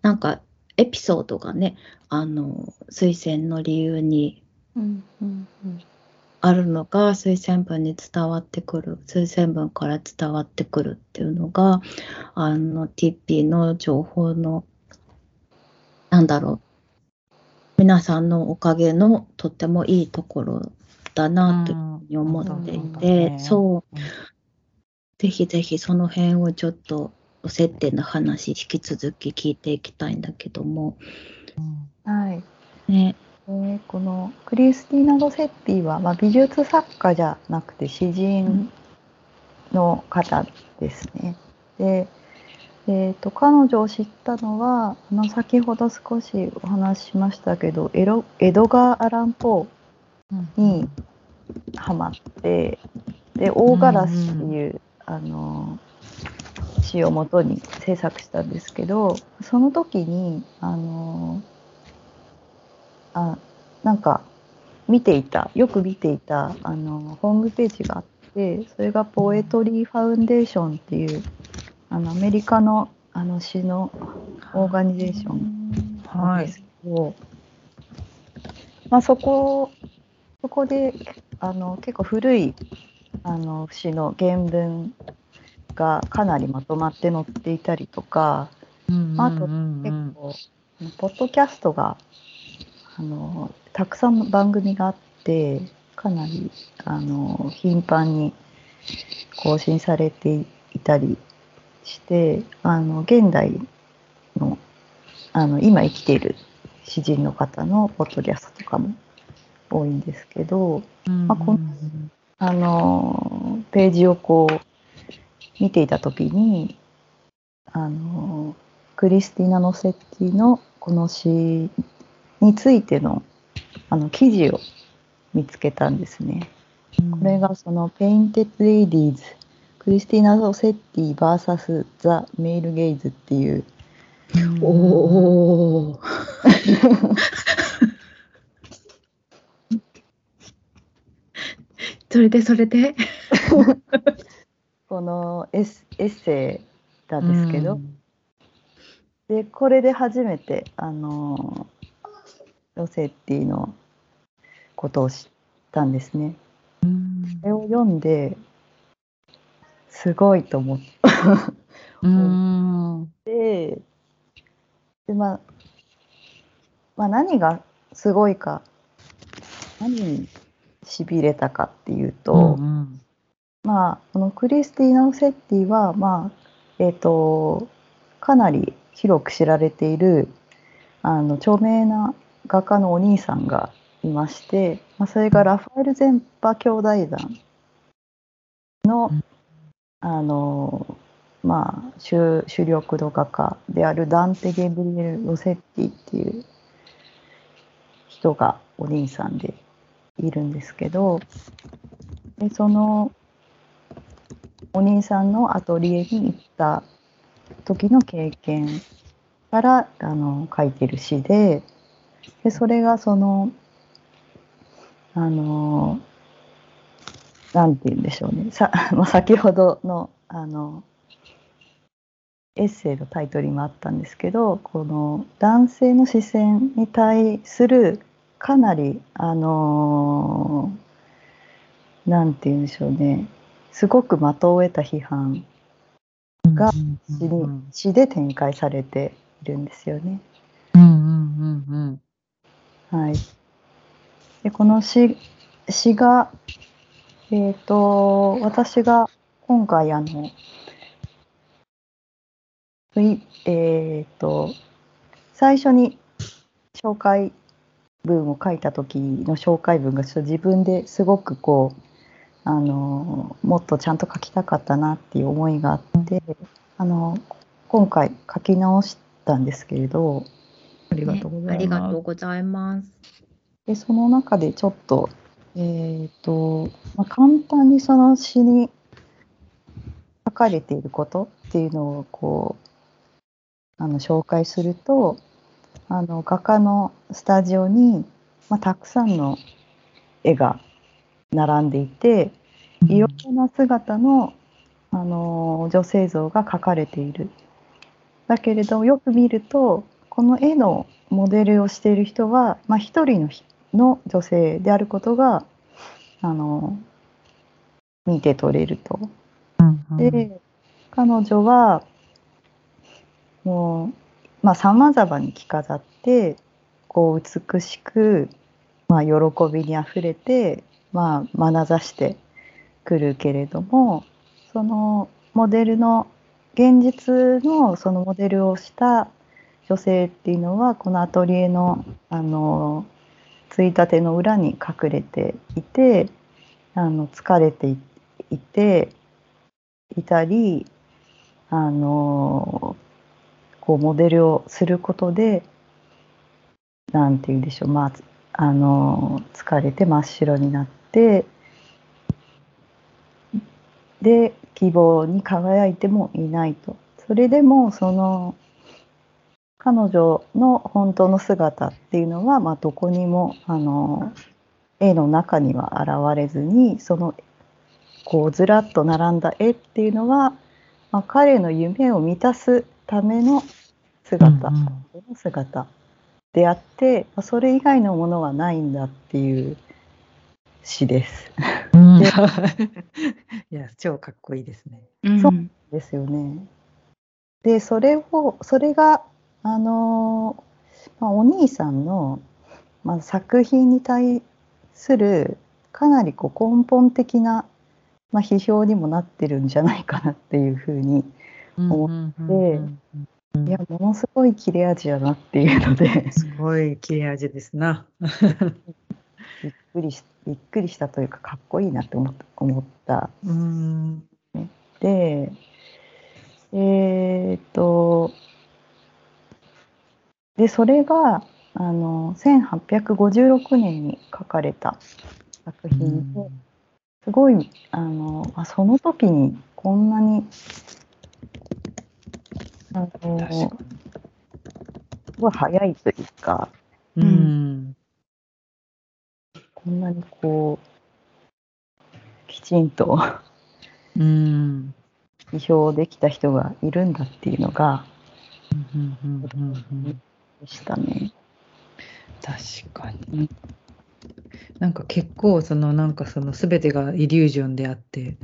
なんかエピソードがねあの推薦の理由にあるのが推薦文に伝わってくる推薦文から伝わってくるっていうのがあの TP の情報のなんだろう皆さんのおかげのとってもいいところだなというふうに思っていて、うん、そう、ね、ぜひぜひその辺をちょっとお接点の話引き続き聞いていきたいんだけども。はい。ね。えー、このクリスティーナ・ロセッティは、まあ、美術作家じゃなくて詩人の方ですね。でえーと、彼女を知ったのはあの先ほど少しお話ししましたけどエロエドガー・アラン・ポーにハマって、で大ガラスっていう、あの詩をもとに制作したんですけどその時にあのあなんか見ていたよく見ていたあのホームページがあってそれがポエトリー・ファウンデーションっていうあのアメリカのあの詩のオーガニゼーションなんですけど、はい、まあ、そこそこであの結構古いあの詩の原文がかなりまとまって載っていたりとか、あと結構ポッドキャストがあのたくさん番組があってかなりあの頻繁に更新されていたりしてあの現代のあの今生きている詩人の方のポッドキャストとかも多いんですけど、まあ、このあのページをこう見ていた時にあのクリスティーナ・ノセッティのこの詩についてのあの記事を見つけたんですね。これがその「 Painted Ladies」クリスティーナ・ロセッティ VS ザ・メール・ゲイズっていう。おお。それでそれで？このエッエッセイなんですけど、うん、でこれで初めてあのロセッティのことを知ったんですね。うん、それを読んですごいと思って。でで、まあ、まあ何がすごいか何にしびれたかっていうと、うんうん、まあこのクリスティーナ・オセッティはまあえっ、ー、とかなり広く知られているあの著名な画家のお兄さんがいまして、まあ、それがラファエル・ゼンパ兄弟団のあのまあ主主力の画家であるダンテ・ゲブリエル・ロセッティっていう人がお兄さんでいるんですけどでそのお兄さんのアトリエに行った時の経験からあの書いてる詩ででそれがそのあのなんて言うんでしょうね。さ、まあ、先ほどの、あの、エッセイのタイトルにもあったんですけど、この男性の視線に対するかなり、あのー、なんて言うんでしょうね。すごく的を得た批判が詩に詩で展開されているんですよね。はい。でこの詩詩がえっ、ー、と、私が今回あの、えっ、ー、と、最初に紹介文を書いた時の紹介文がちょっと自分ですごくこう、あの、もっとちゃんと書きたかったなっていう思いがあって、あの、今回書き直したんですけれど、ありがとうございます。ね、ありがとうございます。で、その中でちょっとえっ、と、まあ、簡単にその詩に書かれていることっていうのをこうあの紹介するとあの画家のスタジオに、まあ、たくさんの絵が並んでいていろんな姿のあの女性像が描かれている。だけれどよく見るとこの絵のモデルをしている人は、まあ、一人のの女性であることがあの見て取れると。うんうん、で彼女はもうまあさまざまに着飾ってこう美しく、まあ、喜びにあふれて、まあ、眼差してくるけれどもそのモデルの現実のそのモデルをした女性っていうのはこのアトリエのあのついたての裏に隠れていてあの疲れていていたりあのこうモデルをすることでなんて言うんでしょうまああの疲れて真っ白になってで希望に輝いてもいないと。それでもその彼女の本当の姿っていうのは、まあ、どこにもあの絵の中には現れずにそのこうずらっと並んだ絵っていうのは、まあ、彼の夢を満たすための姿、うんうん、姿であって、まあ、それ以外のものはないんだっていう詩です。うん、で いや超かっこいいですね。そうですよね。でそれをそれがあの、まあ、お兄さんの、まあ、作品に対するかなりこう根本的な、まあ、批評にもなってるんじゃないかなっていうふうに思って。いやものすごい切れ味やなっていうのですごい切れ味ですな びっくりしびっくりしたというかかっこいいなって思った。思った。うん。でえー、っとでそれがあの1856年に書かれた作品ですごいあのあその時にこんなにあのすごい早いというか、うん、こんなにこうきちんとうん、批評できた人がいるんだっていうのが、でしたね。確かに。なんか結構そのなんかその全てがイリュージョンであって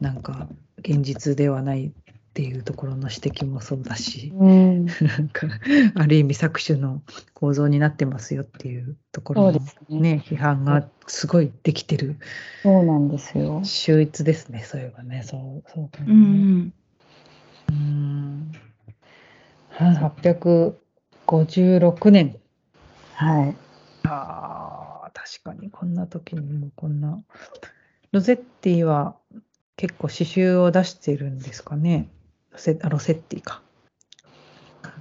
なんか現実ではないっていうところの指摘もそうだし、うん、なんかある意味搾取の構造になってますよっていうところのね、ね批判がすごいできてるそうなんですよ。秀逸ですねそういえばね。そうそうかね、うんうん。856年。はい。ああ確かにこんな時にもこんな。ロゼッティは結構刺繍を出してるんですかねロセロセッティか。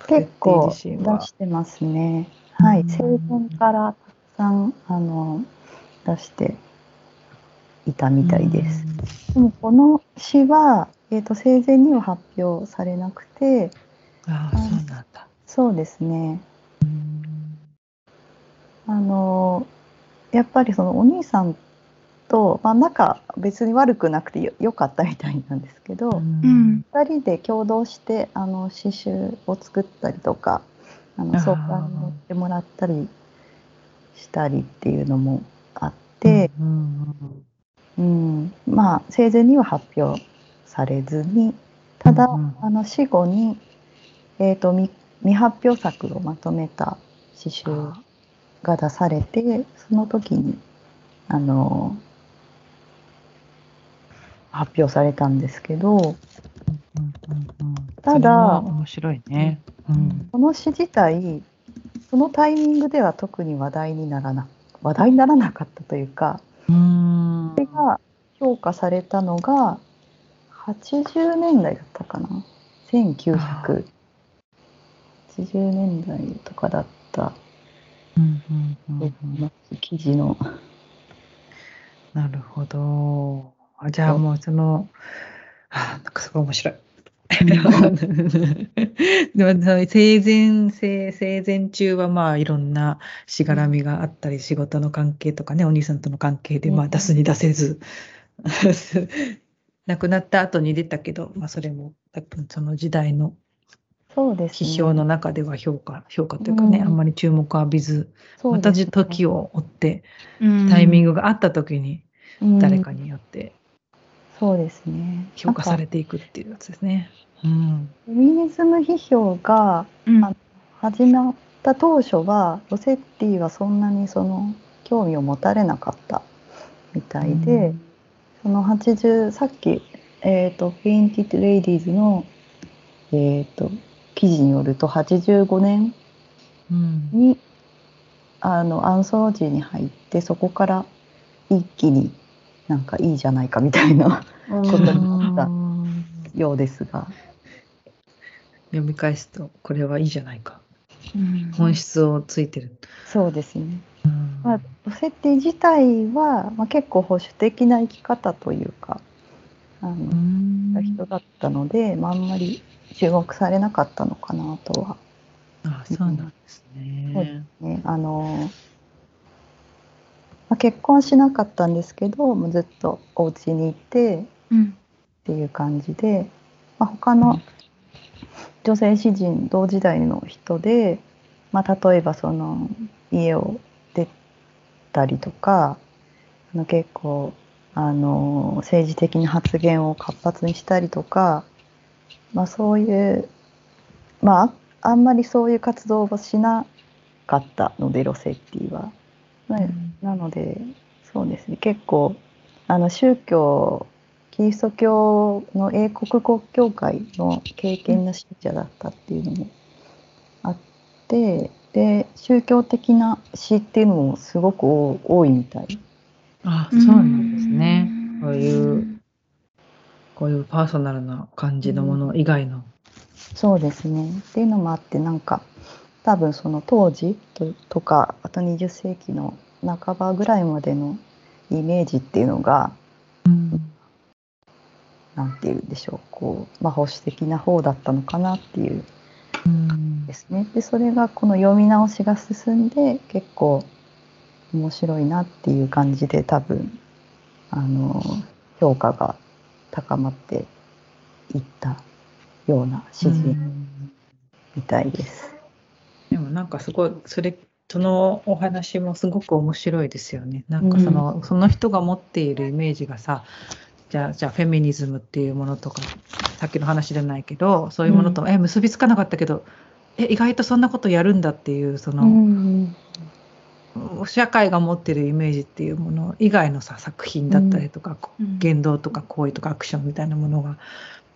結構出してますね。はい、生前からたくさんあの出していたみたいです。でもこの詩は、えーと、生前には発表されなくて、ああそうなんだ。そうですね。あのやっぱりそのお兄さんと、まあ、仲別に悪くなくてよよかったみたいなんですけど、うん、2人で共同してあの刺繍を作ったりとかあの相関に乗ってもらったりしたりっていうのもあって、うん、うん、まあ生前には発表されずにただ、うん、あの死後に、えーと、未未発表作をまとめた刺繍が出されてその時にあの発表されたんですけど、ただ面白いね、うん、この詩自体そのタイミングでは特に話題にならな話題にならなかったというかそれが評価されたのが80年代だったかな？1980年代とかだった。記事の。なるほど。あじゃあもうその、あなんかすごい面白い。でも生前生生前中はまあいろんなしがらみがあったり仕事の関係とかねお兄さんとの関係でまあ出すに出せず。亡くなった後に出たけど、まあ、それもその時代の批評の中では評価評価というかね、うん、あんまり注目を浴びず、ね、また時を追ってタイミングがあった時に誰かによってそうですね。評価されていくっていうやつですね。うん、フェミニズム批評が、うん、始まった当初はロセッティはそんなにその興味を持たれなかったみたいで、うん、その80さっき、えーと、 Painted Ladies の、えーと、記事によると85年に、うん、あのアンソロジーに入ってそこから一気になんかいいじゃないかみたいなことになったようですが。読み返すとこれはいいじゃないか。うん。本質をついてる、そうですね。うん。まあ、ロセッティ自体は、まあ、結構保守的な生き方というかあの、うん人だったので、まあ、あんまり注目されなかったのかなとは、あそうなんですね。ね、あの、まあ、結婚しなかったんですけどもうずっとお家にいてうんっていう感じで、まあ、他の女性詩人同時代の人で、まあ、例えばその家を出たりとかあの結構あの政治的な発言を活発にしたりとか、まあ、そういうまあああんまりそういう活動をしなかったのでロセッティは。まあなのでそうですね結構あの宗教キリスト教の英国国教会の経験な信者だったっていうのもあってで宗教的な詩っていうのもすごく多多いみたい。あそうなんですね。こういうこういうパーソナルな感じのもの以外の。そうですねっていうのもあってなんか多分その当時ととかあと20世紀の半ばぐらいまでのイメージっていうのがなんていうんでしょう。こう、まあ、保守的な方だったのかなっていう。うん。ですね。でそれがこの読み直しが進んで結構面白いなっていう感じで多分あの評価が高まっていったような詩人みたいです。でもなんかすごいそれそのお話もすごく面白いですよね。なんかその,、その人が持っているイメージがさじゃあじゃあフェミニズムっていうものとかさっきの話じゃないけどそういうものと、え結びつかなかったけどえ意外とそんなことやるんだっていうその、うん。社会が持ってるイメージっていうもの以外のさ作品だったりとか、うん。言動とか行為とかアクションみたいなものが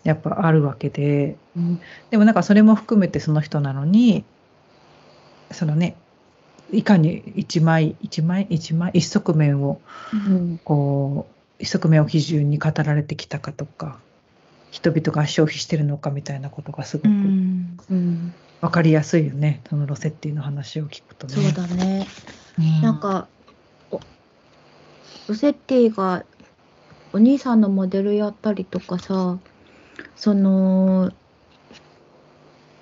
やっぱあるわけで。うん。でもなんかそれも含めてその人なのにそのねいかに一枚一枚一枚一側面をうん。こう一側面を基準に語られてきたかとか人々が消費してるのかみたいなことがすごうくん。うん。分かりやすいよね、そのロセッティの話を聞くとね。そうだね。うん。なんか、おロセッティがお兄さんのモデルやったりとかさ、その、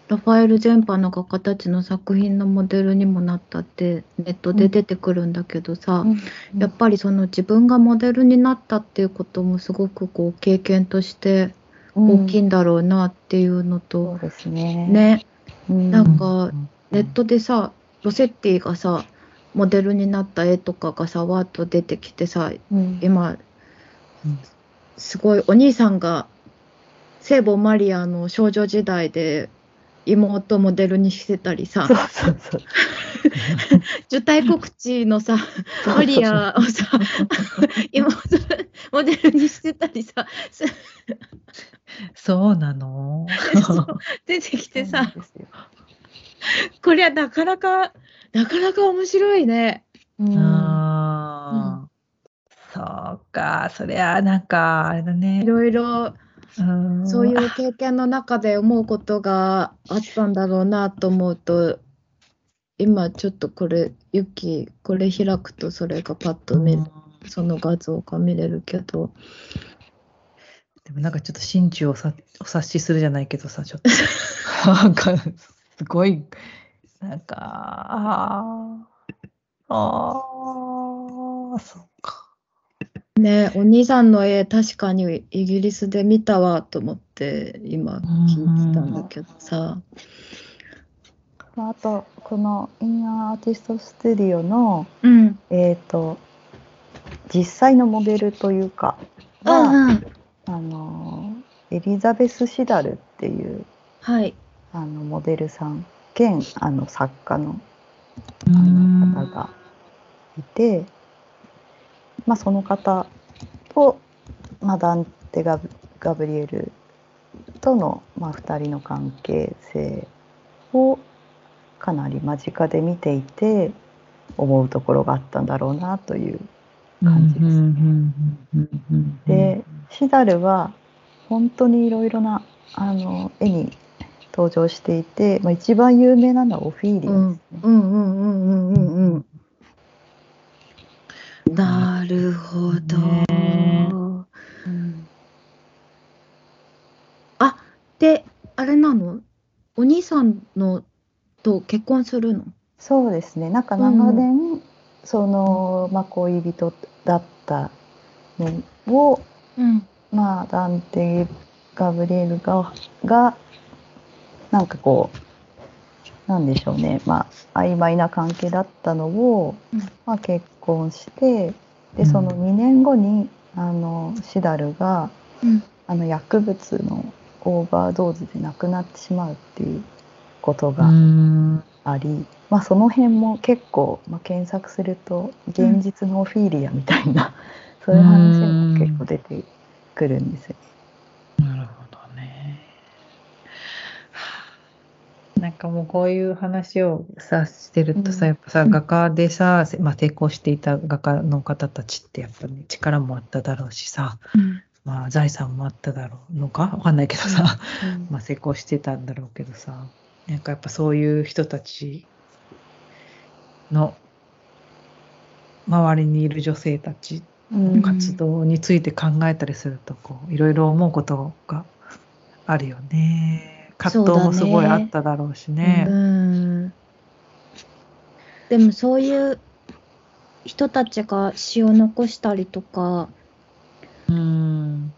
ラファエル全般の画家たちの作品のモデルにもなったってネットで出てくるんだけどさ、やっぱりその自分がモデルになったっていうこともすごくこう経験として大きいんだろうなっていうのそとう、ですね。ね、うん。なんかネットでさ、ロセッティがさ、モデルになった絵とかがさ、わーっと出てきてさ、うん。今うん、すごいお兄さんが聖母マリアの少女時代で妹モデルにしてたりさ。受胎告知のさ、マリアをさ、妹モデルにしてたりさ、すそうなの？出てきてさ、これはなかなか、なかなか面白いね。うん。あー。そうか、そりゃなんかあれだいね。ろいろうんそういう経験の中で思うことがあったんだろうなと思うと、今ちょっとこれ、ユキ、これ開くとそれがパッと見、その画像が見れるけど、でもなんかちょっと心中をさお察しするじゃないけどさ、ちょっと。なんか、すごい、なんか、ああ、ああ、そうか。ね、お兄さんの絵、確かにイギリスで見たわと思って、今聞いてたんだけどさ、まああとこの In an Artist's Studio のうん、えっ、と実際のモデルというかうは、んうん、あのエリザベス・シダルっていうはい、あのモデルさん兼あの作家のうあん。の方がいて、まあ、その方と、まあ、ダンテガブ・ガブリエルとの、まあ、2人の関係性をかなり間近で見ていて思うところがあったんだろうなという感じです。うんうんうんうんうんでシダルは本当にいろいろなあの絵に登場していて、まあ、一番有名なのはオフィーリアうんですね。うんうんうんうんうんうん。なるほど。ねうん。あであれなの？お兄さんのと結婚するの？そうですね。なんかうん。長年、その、まあ、恋人だったのを、うん。まあ、ダンテ・ガブリエルががなんかこうなんでしょうね、まあ、曖昧な関係だったのを、うん。まあ、結婚してうん。でその2年後にあのシダルがうん。あの薬物のオーバードーズで亡くなってしまうっていうことうがん。あり、まあ、その辺も結構、まあ、検索すると現実のオフィーリアみたいな、そういう話も結構出てくるんですよ。なるほどね。はあなんかもうこういう話をさしてるとさ、うん。やっぱさうん。画家でさ、せまあ、成功していた画家の方たちってやっぱね力もあっただろうしさ、うん。まあ、財産もあっただろうのかわかんないけどさ、うん。まあ、成功してたんだろうけどさなんかやっぱそういう人たちの周りにいる女性たちうん活動について考えたりするとこういろいろ思うことがあるよね。葛藤もすごいあっただろうしね。うんでもそういう人たちが詩を残したりとかうん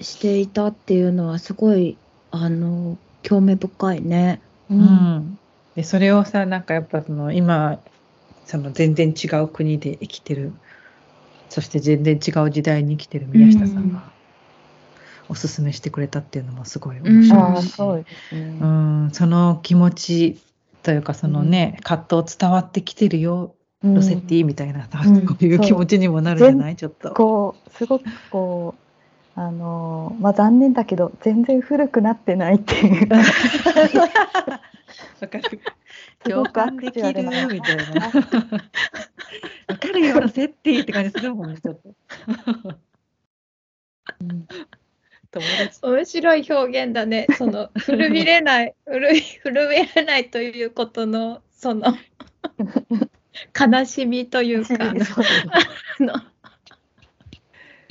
していたっていうのはすごいあの興味深いね。ううんんでそれをさなんかやっぱその今その全然違う国で生きてるそして全然違う時代に生きてる宮下さんがおすすめしてくれたっていうのもすごい面白いし、うですね。うんその気持ちというかそのね、葛藤伝わってきてるようんロセッティみたいな、うんこういう気持ちにもなるじゃない？ちょっと。こうすごくこうあのまあ残念だけど全然古くなってないっていう。わかる。す共感できるみたいな。わかるよロセッティって感じするもんねちょっと。うん友達面白い表現だね。その古びれない、古い古びれないということのその 悲しみというか、あのそう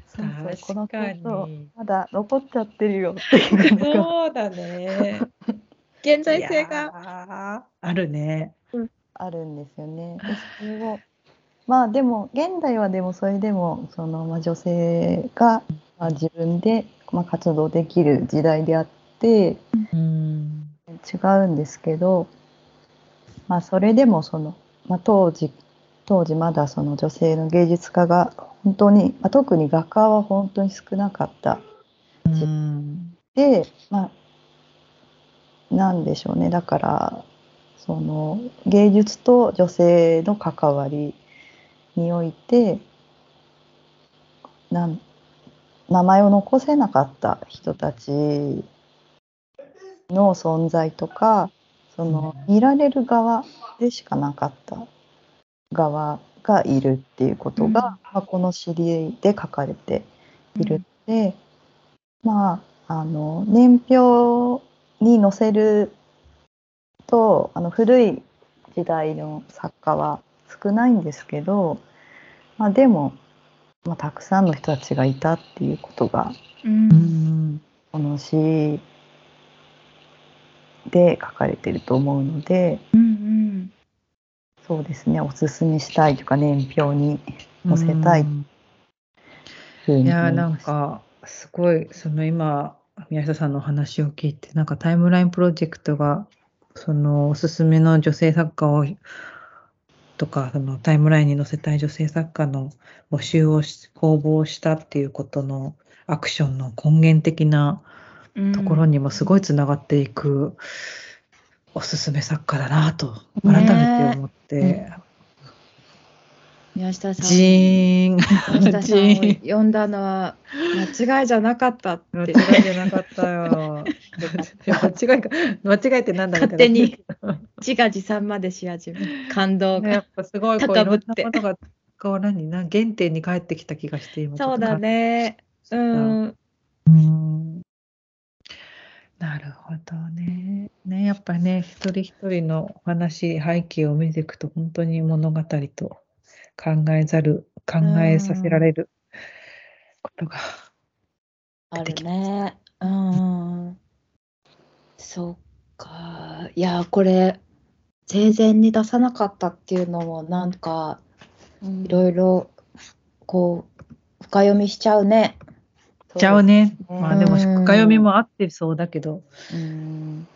そうこの確かそうに。まだ残っちゃってるよっていうそうだね。現在性いが。あるね。あるんですよね。でそれをまあでも現代はでもそれでもその、まあ、女性が、まあ、自分で、まあ、活動できる時代であってうん。違うんですけど、まあ、それでもその、まあ、当時当時まだその女性の芸術家が本当に、まあ、特に画家は本当に少なかったうん。で、まあ、なんでしょうねだからその芸術と女性の関わりにおいてなん名前を残せなかった人たちの存在とかそのうん見られる側でしかなかった側がいるっていうことが、うん。まあ、この知りで書かれているので、まああの年表に載せるとあの古い時代の作家は少ないんですけど、まあ、でも、まあ、たくさんの人たちがいたっていうことがうん。この詩で書かれてると思うのでうんそうですねおすすめしたいというか年表に載せたいうんふうにいやなん。かすごいその今宮下さんの話を聞いてなんかタイムラインプロジェクトがそのおすすめの女性作家をとかそのタイムラインに載せたい女性作家の募集をし公募をしたっていうことのアクションの根源的なところにもすごいつながっていくおすすめ作家だなと改めて思って、宮下さん。ジーン宮下さんを呼んだのは間違いじゃなかったって。間違いじゃなかったよ。間違いか、間違いってなんだ勝手に自画自賛までし始め感動ね、やがっ。ぱすごいこういろん高ぶってなものがこう何な原点に帰ってきた気がして今ちょっとそうだね。うん。うんなるほどね。ね、やっぱね、一人一人のお話、背景を見ていくと、本当に物語と考えざる、考えさせられることがある出てきます。ね。うん。そっか。いや、これ、生前に出さなかったっていうのも、なんか、いろいろ、こう、深読みしちゃうね。ちゃうね。そうねまあでも、うん深読みもあってそうだけど。うん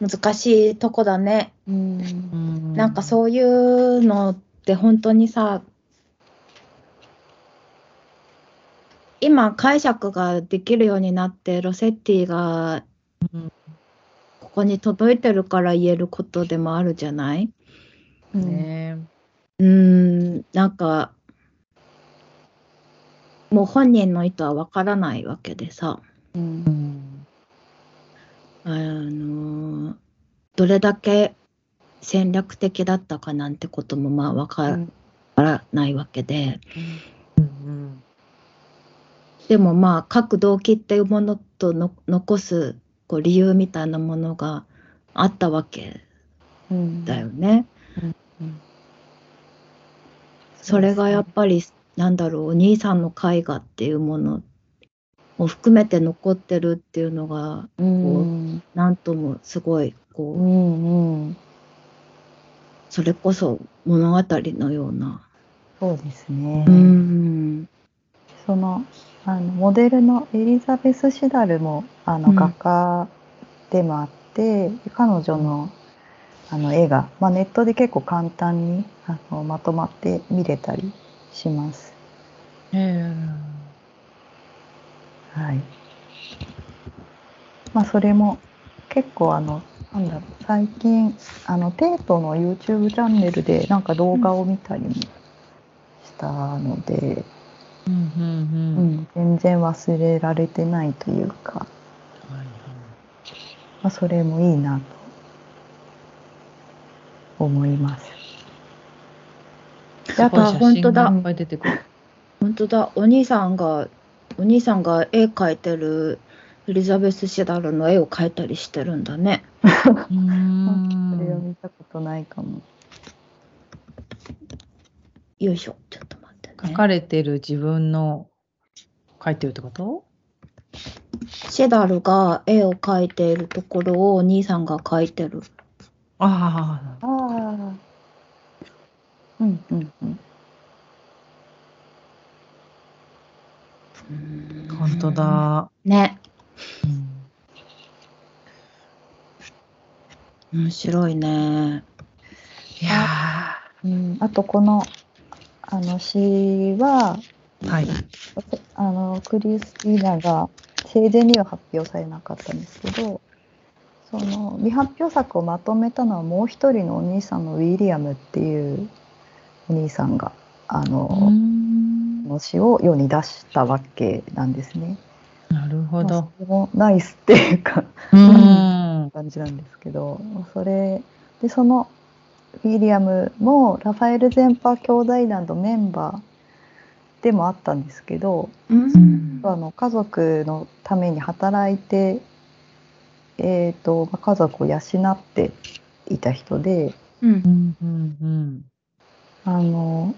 難しいとこだね。うんなんかそういうのって本当にさ、今解釈ができるようになって、ロセッティがうんここに届いてるから言えることでもあるじゃない？うん。ね。うーん、なんか、もう本人の意図はわからないわけでさ、うん。うんあの、どれだけ戦略的だったかなんてこともまあわからないわけで、うんでもまあ各動機っていうものとの残すこう理由みたいなものがあったわけうんだよね。うんそれがやっぱりなんだろうお兄さんの絵画っていうものも含めて残ってるっていうのがうん。なんともすごいこううんうんそれこそ物語のような。そうですね。うんそのあのモデルのエリザベス・シダルもあのうん画家でもあって、彼女のあの絵が、まあ、ネットで結構簡単にあのまとまって見れたりします。えはい。まあそれも結構あのなんだろう最近あのテートの YouTube チャンネルでなんか動画を見たりもしたので、うんうんううんん、全然忘れられてないというか、はいはい。まあ、それもいいなと思います。やっぱ本当だ。本当だ。お兄さんがお兄さんが絵描いてるエリザベス・シダルの絵を描いたりしてるんだね。うそれはん見たことないかも。よいしょちょっと待ってね。書かれてる自分の書いてるってこと？シダルが絵を描いているところをお兄さんが描いてる。ああ、ああ。うんうんうん。本当。だ。ね、うん面白いね。いやうん、あとこのあの詩はーはい。あのクリスティーナが生前には発表されなかったんですけどその未発表作をまとめたのはもう一人のお兄さんのウィリアムっていうお兄さんがあの、の詩を世に出したわけなんですね。なるほまあど。それもナイスっていうかうん。感じなんですけどそれでそのウィリアムもラファエル・ゼンパー兄弟団のメンバーでもあったんですけどうんあの家族のために働いて、えーとまあ家族を養っていた人でうんうんうんうん。あの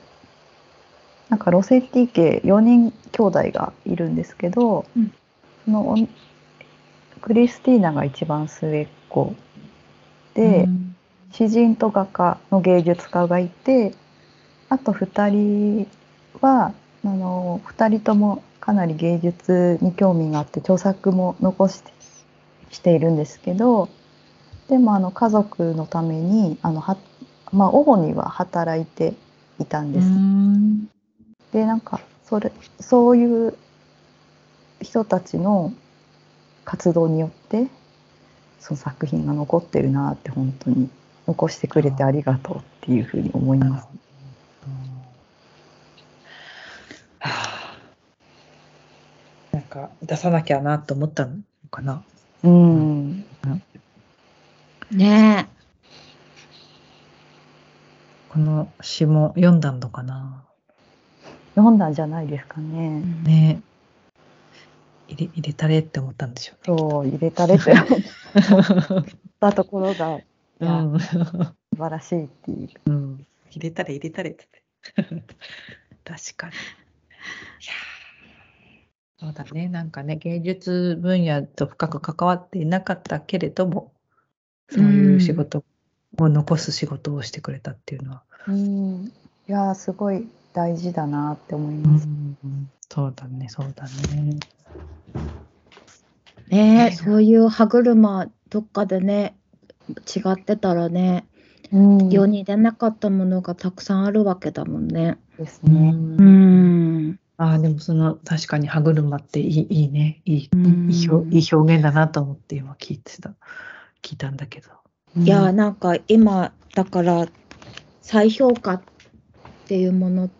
なんかロセッティ家4人兄弟がいるんですけど、うんそのおクリスティーナが一番末っ子。で、うん。詩人と画家の芸術家がいてあと2人はあの2人ともかなり芸術に興味があって著作も残してしているんですけどでもあの家族のためにあのは、まあ、主には働いていたんです。うん。でなんかそれそういう人たちの活動によってその作品が残ってるなって本当に残してくれてありがとうっていうふうに思います。はあなんか出さなきゃなと思ったのかな？うん、ねこの詩も読んだのかな？読んだんじゃないですかね。ねエ入れ入れたれって思ったんでしょうね。そう入れたれって 思ったところがうん素晴らしいっていう。うん、入れたれ入れたれって。確かに。いやーそうだね、なんかね、芸術分野と深く関わっていなかったけれども、そういう仕事を残す仕事をしてくれたっていうのは。うん、いやーすごい大事だなって思いうます。ん、そうだね、そうだね。ねえそういう歯車どっかでね違ってたらねうん世に出なかったものがたくさんあるわけだもんね。うですね。うんん。ああ、でもその確かに歯車っていいいいね。いいうんいい表現だなと思って今聞いてた。聞いたんだけど。いやーなんか今だから再評価っていうものっ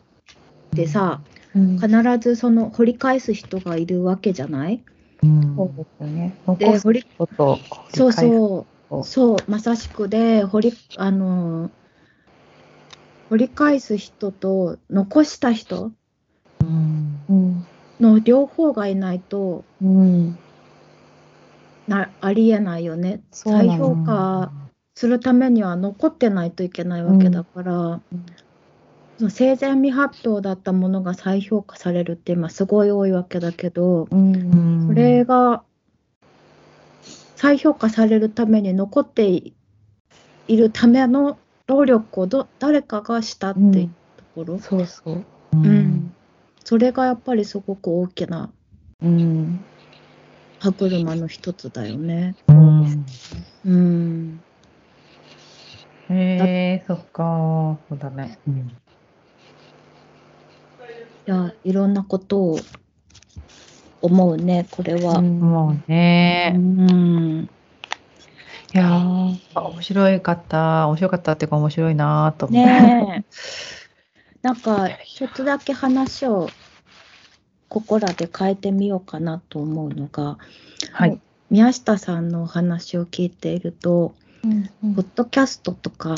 てさうん、必ずその掘り返す人がいるわけじゃない？うん。そうですよね。で残す掘りことそうう。そう。そうまさしくで掘りあのー掘り返す人と残した人の両方がいないとうん、なありえないよね。再評価するためには残ってないといけないわけだから、うん生前未発表だったものが再評価されるって今すごい多いわけだけど、うんうんそれが再評価されるために残っていいるための労力をど誰かがしたっていうところ、そうそう。ううんそれがやっぱりすごく大きなうん、歯車の一つだよね。うんうん、へえ、そっか。そうだね。うんいやいろんなことを思うねこれは。もううね。んいやー面白かった。面白かったっていうか面白いなと思って。ねえ。なんか、ちょっとだけ話を、ここらで変えてみようかなと思うのが、はい。宮下さんのお話を聞いていると、うんポッドキャストとか、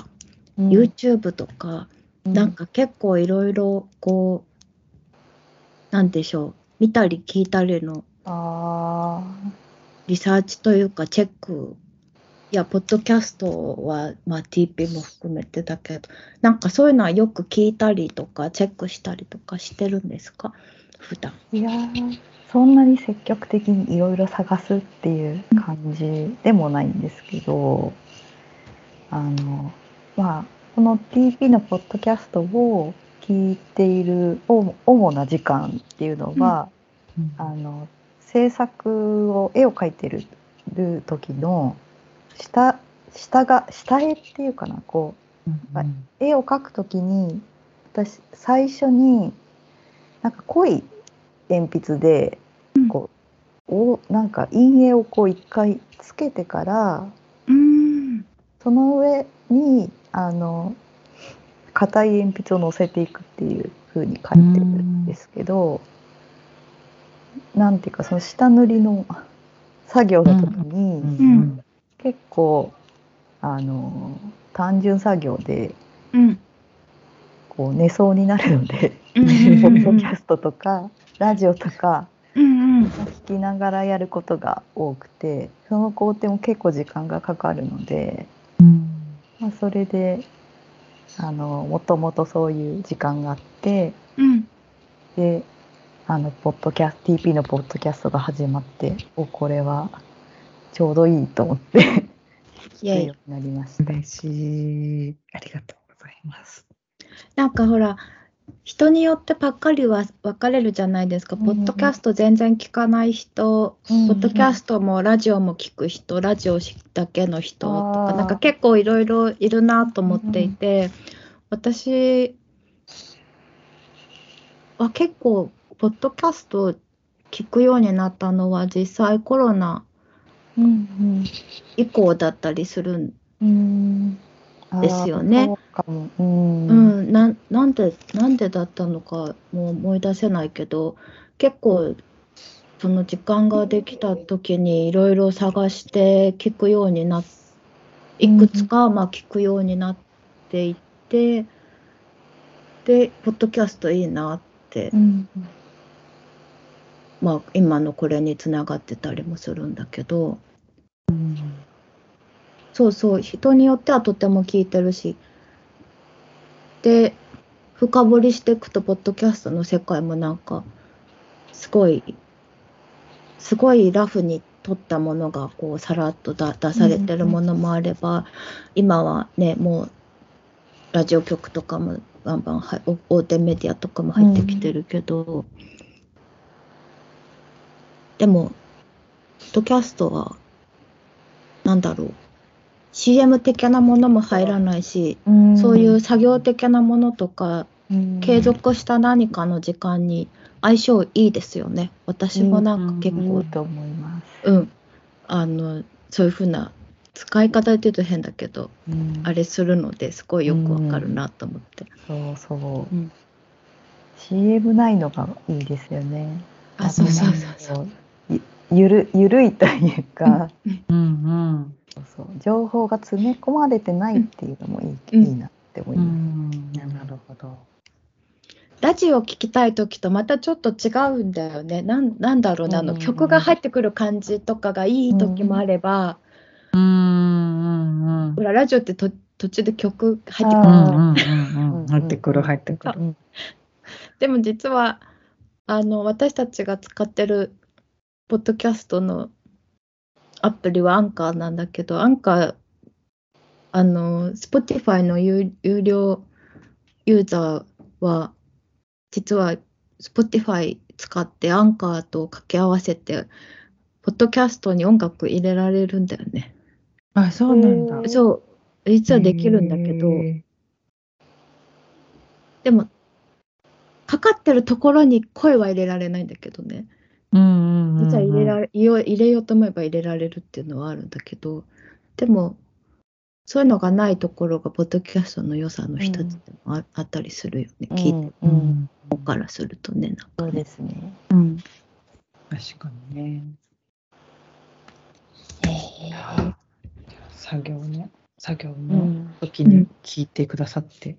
うん YouTube とか、うなんか結構いろいろ、こう、なんでしょう、見たり聞いたりのあリサーチというか、チェック、いや、ポッドキャストは、まあ、TP も含めてだけど、なんかそういうのはよく聞いたりとか、チェックしたりとかしてるんですか？普段。ーいやーそんなに積極的にいろいろ探すっていう感じでもないんですけど、あのまあこの TP のポッドキャストを聞いている主主な時間っていうのは、あの制作を絵を描いてるる時の下下が下絵っていうかなこうはい絵を描くときに私最初になんか濃い鉛筆でうん。こう、おなんか陰影をこう一回つけてからうん。その上にあの硬い鉛筆を乗せていくっていう風に描いてるんですけど、なんていうかその下塗りの作業の時に、ん結構あの単純作業でうん。こう寝そうになるので、ポッドキャストとかラジオとかうん。うん。聞きながらやることが多くてその工程も結構時間がかかるので、まあ、それであのもともとそういう時間があってうん。であのポッドキャス TP のポッドキャストが始まっておこれはちょうどいいと思ってイェイ聞くようになりました。嬉しい。ありがとうございます。なんかほら、人によってばっかりは分かれるじゃないですか。うんポッドキャスト全然聞かない人、うんポッドキャストもラジオも聞く人、ラジオだけの人とか、なんか結構いろいろいるなと思っていて、私は結構、ポッドキャスト聞くようになったのは実際コロナうん以降だったりするんうんうんですよね。うん。うん、ななんでなんでだったのかもう思い出せないけど結構その時間ができた時にいろいろ探して聞くようになっいくつかまあ聞くようになっていって、でポッドキャストいいなってうん。まあ、今のこれにつながってたりもするんだけど、うんそうそう、人によってはとても聞いてるし、で、深掘りしていくと、ポッドキャストの世界もなんか、すごい、すごいラフに撮ったものが、こう、さらっとだ出されてるものもあれば、今はね、もう、ラジオ局とかもバンバンは大手メディアとかも入ってきてるけど、でも、ポッドキャストは、なんだろう、CM 的なものも入らないし、そういう作業的なものとか、継続した何かの時間に相性いいですよね。私もなんか結構、いいと思います。うん、あの、そういうふうな使い方で言うと変だけど、うんあれするのですごいよくわかるなと思って。そうそう。うん CM ないのがいいですよね。あ、そうそうそうそう。う。ゆゆるゆるいというか、うんうん。そうそう情報が詰め込まれてないっていうのもいい,、うんいいなって思いうます。ん。なるほど。ラジオ聞きたい時とまたちょっと違うんだよね。なんなんだろうな、あのうん曲が入ってくる感じとかがいい時もあれば、うんうんうんほらラジオってと途中で曲入ってくるうんうんうん入ってくる入ってくる。うんでも実はあの私たちが使ってるポッドキャストのアプリはアンカーなんだけど、アンカー、あの、Spotify の有有料ユーザーは、実は Spotify 使ってアンカーと掛け合わせて、ポッドキャストに音楽入れられるんだよね。あ、そうなんだ。そう、実はできるんだけど、へでも、かかってるところに声は入れられないんだけどね。ーうんうんうんうん実は入れられ、入れ入れようと思えば入れられるっていうのはあるんだけど、でも、そういうのがないところが、ポッドキャストの良さの一つでもあ,、あったりするよね。聞いてるうんうん方からするとね、なんかそうね。ですね。うん。確かにね。作業ね。作業うのん時に聞いてくださって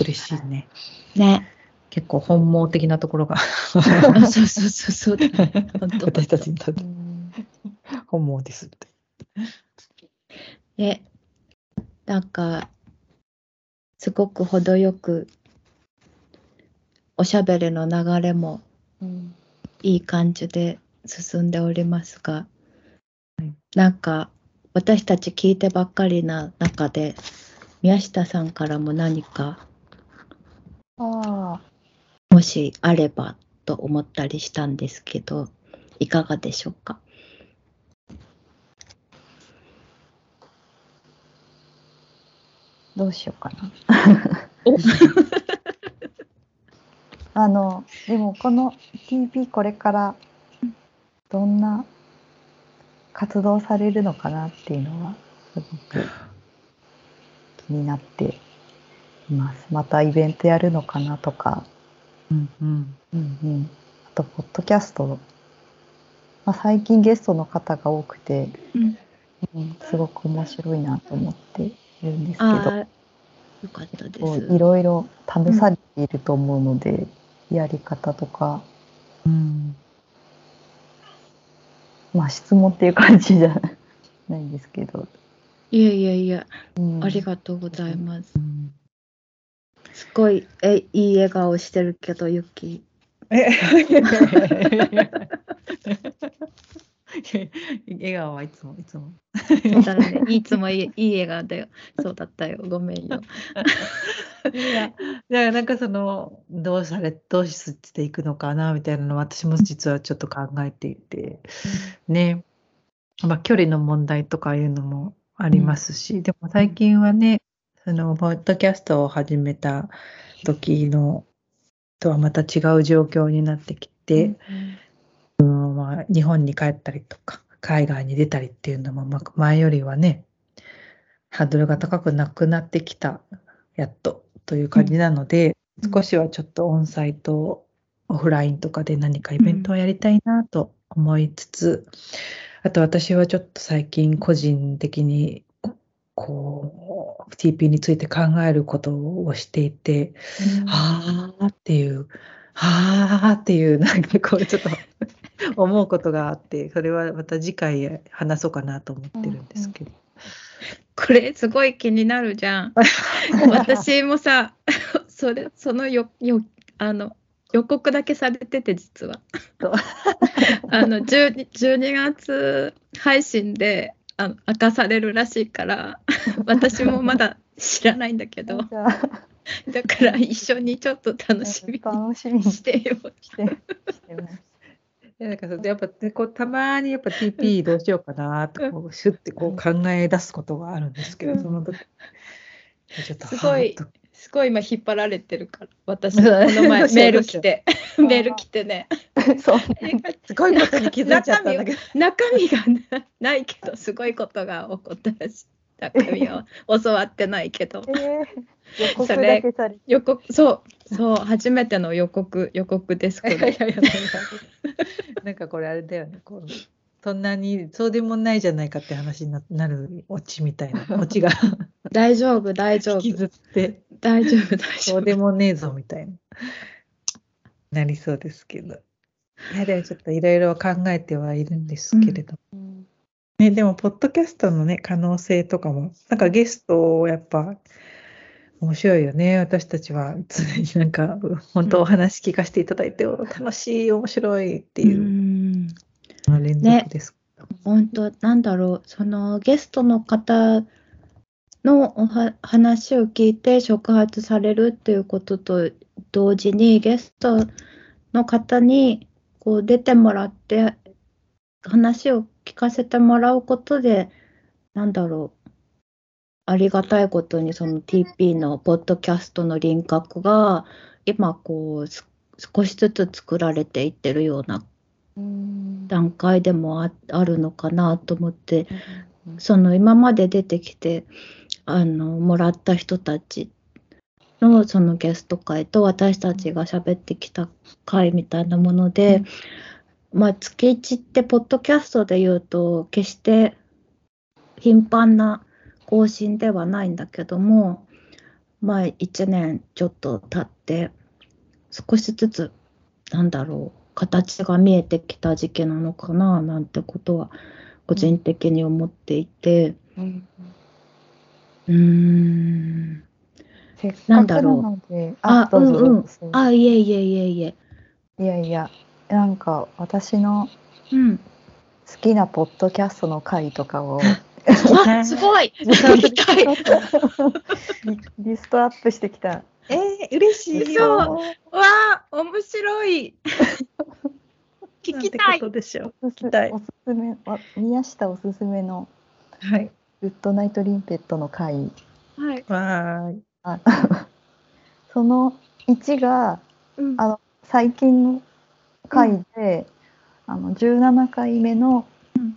嬉しいね。ね。結構本望的なところがあ そうそうそうそう。本当私たちにとってうん本望ですって。ね。なんか、すごく程よく、おしゃべりの流れもうんいい感じで進んでおりますが、はいなんか私たち聞いてばっかりな中で宮下さんからも何か？あもしあればと思ったりしたんですけどいかがでしょうか？ーどうしようかな。お あのでもこの TP これからどんな活動されるのかなっていうのはすごく気になっています。またイベントやるのかなとか、うんうん。うんうん、あとポッドキャスト、まあ、最近ゲストの方が多くて、うん。うん、すごく面白いなと思っているんですけど。よかったです。いろいろ試されていると思うので、やり方とか、うん。まあ質問っていう感じじゃないんですけど、いやいやいやうん。ありがとうございます。うんすごいえいい笑顔してるけどゆきえ笑顔はいつもいつも。だね。いつもいいいい笑顔だよ。そうだったよ。ごめんよ。いや、だからなんかその、どうされ、どうしていくのかなみたいなのは私も実はちょっと考えていて、ね、まあ距離の問題とかいうのもありますし、でも最近はね、その、ポッドキャストを始めた時の、とはまた違う状況になってきて、まあ、日本に帰ったりとか、海外に出たりっていうのも、まあ、前よりはね、ハードルが高くなくなってきた、やっとという感じなので、うん。少しはちょっとオンサイト、オフラインとかで何かイベントをやりたいなと思いつつ、あと私はちょっと最近個人的に、こう、TP について考えることをしていて、ああっていうはあっていうなんかこうちょっと思うことがあってそれはまた次回話そうかなと思ってるんですけど。これすごい気になるじゃん。私もさ、それそのよよあの予告だけされてて実は。あの 12, 12月配信であの明かされるらしいから 私もまだ知らないんだけどだから一緒にちょっと楽しみ楽しみににしてよ。してしてます。いやなんかやっぱねこうたまにやっぱ TP どうしようかなとこうシュッてこう考え出すことがあるんですけど、その時ちょっとすごいすごい今引っ張られてるから私。この前 メール来て。メール来てね。そう。すごいことに気づいちゃったんだけど。中身がなないけどすごいことが起こったらしい。中身を教わってないけど。えー、予告だけされて。予告そうそう初めての予告予告ですこれ。なんかこれあれだよねこうそんなにそうでもないじゃないかって話にななるオチみたいな。オチが。大丈夫大丈夫。引きずって。大丈夫大丈夫。そうでもねえぞみたいな。なりそうですけど。いやでもちょっといろいろ考えてはいるんですけれど、うん。ね、でもポッドキャストのね可能性とかもなんかゲストをやっぱ面白いよね。私たちは。常 になんか本当お話聞かせていただいて、お楽しい面白いってう。いうんの連続です。本当なんだろう。そのゲストの方のおは話を聞いて触発されるっていうことと同時にゲストの方にこう出てもらって話を聞かせてもらうことでなんだろう。ありがたいことにその TP のポッドキャストの輪郭が今こうす少しずつ作られていってるようなうん段階でもああるのかなと思ってうんその今まで出てきてあのもらった人たちのそのゲスト会と私たちが喋ってきた会みたいなもので、まあ月1ってポッドキャストで言うと決して頻繁な更新ではないんだけどもまあ1年ちょっと経って少しずつなんだろう形が見えてきた時期なのかななんてことは個人的に思っていて。うん。うなん。だろうあどうん。うんあいえいえいえいえ。いやいや、なんか私のうん。好きなポッドキャストの回とかを。あすごい。リストアップしてきた。えー、嬉しいよ。わあ面白い 聞きたいなんてことでしょう。おすすきたいおすすめ、わ宮下おすすめのはい。グッドナイトリンペットの回。はい、わ。あ その1がうんあの最近の回で、あの17回目の、うん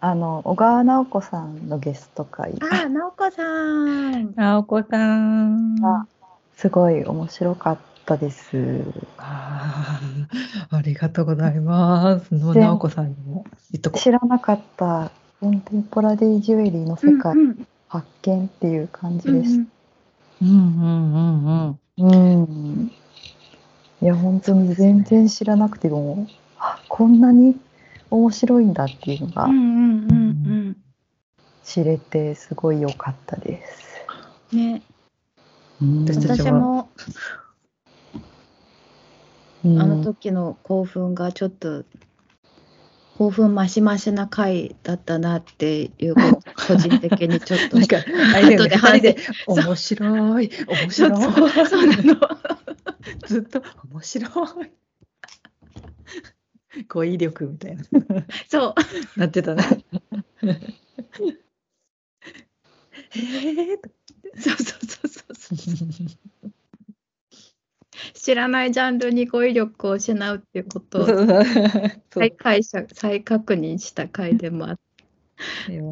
あの小川直子さんのゲスト回あ直子さんあお子さん。あすごい面白かったです。あーありがとうございます。のでなおこさんにも知らなかったコンテンポラリージュエリーの世界うんうん発見っていう感じでした。う。うんうんうんうん。うん。いや、本当に全然知らなくても、あこんなに面白いんだっていうのがうんうんうん知れて、すごい良かったです。うんねうん私たち私もうんあの時の興奮がちょっと興奮増し増しな回だったなっていう 個人的にちょっとなんか、あれで二人で、面白い、面白い。とそうなの ずっと、面白い。語彙力みたいな。そうなってたね。へえと。そうそうそうそうそう 知らないジャンルに語彙力を失うっていうことを 再解釈再確認した回でもあって。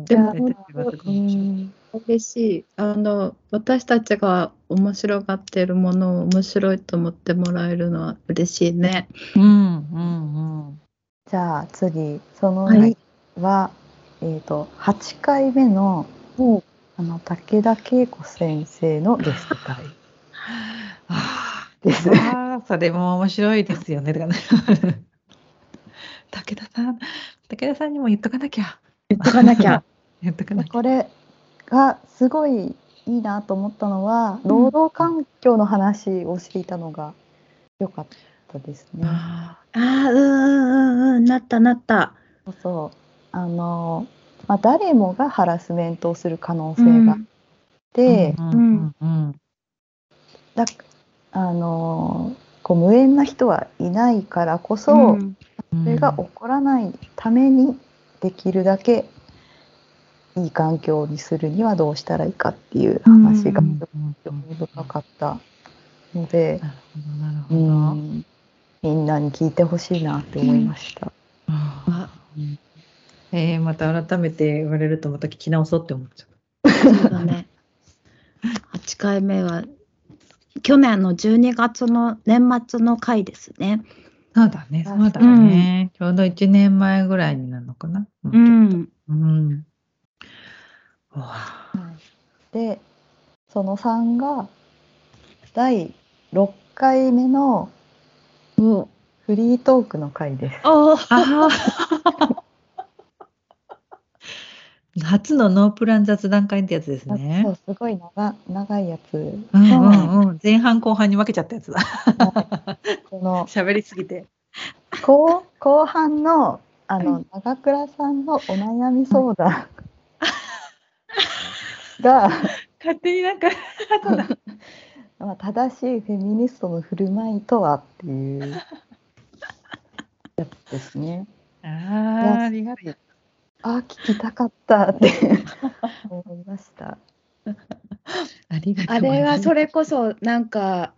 でも嬉しい。あの私たちが面白がっているものを面白いと思ってもらえるのは嬉しいね。うんうんうん。じゃあ次、そのはい。2は、えっ、と、8回目の、あの、武田恵子先生のゲスト会 です。ああ、それも面白いですよね。武田さん、武田さんにも言っとかなきゃ。言っとかなきゃ。言っとかなきゃ。これがすごいいいなと思ったのは、労働環境の話をしていたのが良かったですね。あああ、うんうんうんうん、なったなった。そうそうあの、まあ、誰もがハラスメントをする可能性があって、だあのこう無縁な人はいないからこそ、うん、それが起こらないためにできるだけいい環境にするにはどうしたらいいかっていう話が深かったので、なるほうど、なるほど。ん。みん。なに聞いてほしいなって思いました。あーえー、また改めて言われるとまた聞き直そうって思っちゃそうだね。8回目は、去年の12月の年末の回ですね。う。そうだね、あそうだね。ちょうど1年前ぐらいになるのかな。う。うんうん。うわでその3が第6回目のおフリートークの回です。ああー初のノープラン雑談会ってやつですねそ。うすごい長長いやつ。うんうんうん、前半後半に分けちゃったやつだ。この 喋りすぎて。後後半のあの長倉さんのお悩み相談 が、勝手になんか、まあ、正しいフェミニストの振る舞いとはっていうやつですね。ああ、ありがとう。あ聞きたかったって 思いました。ありがとう。あれはそれこそなんか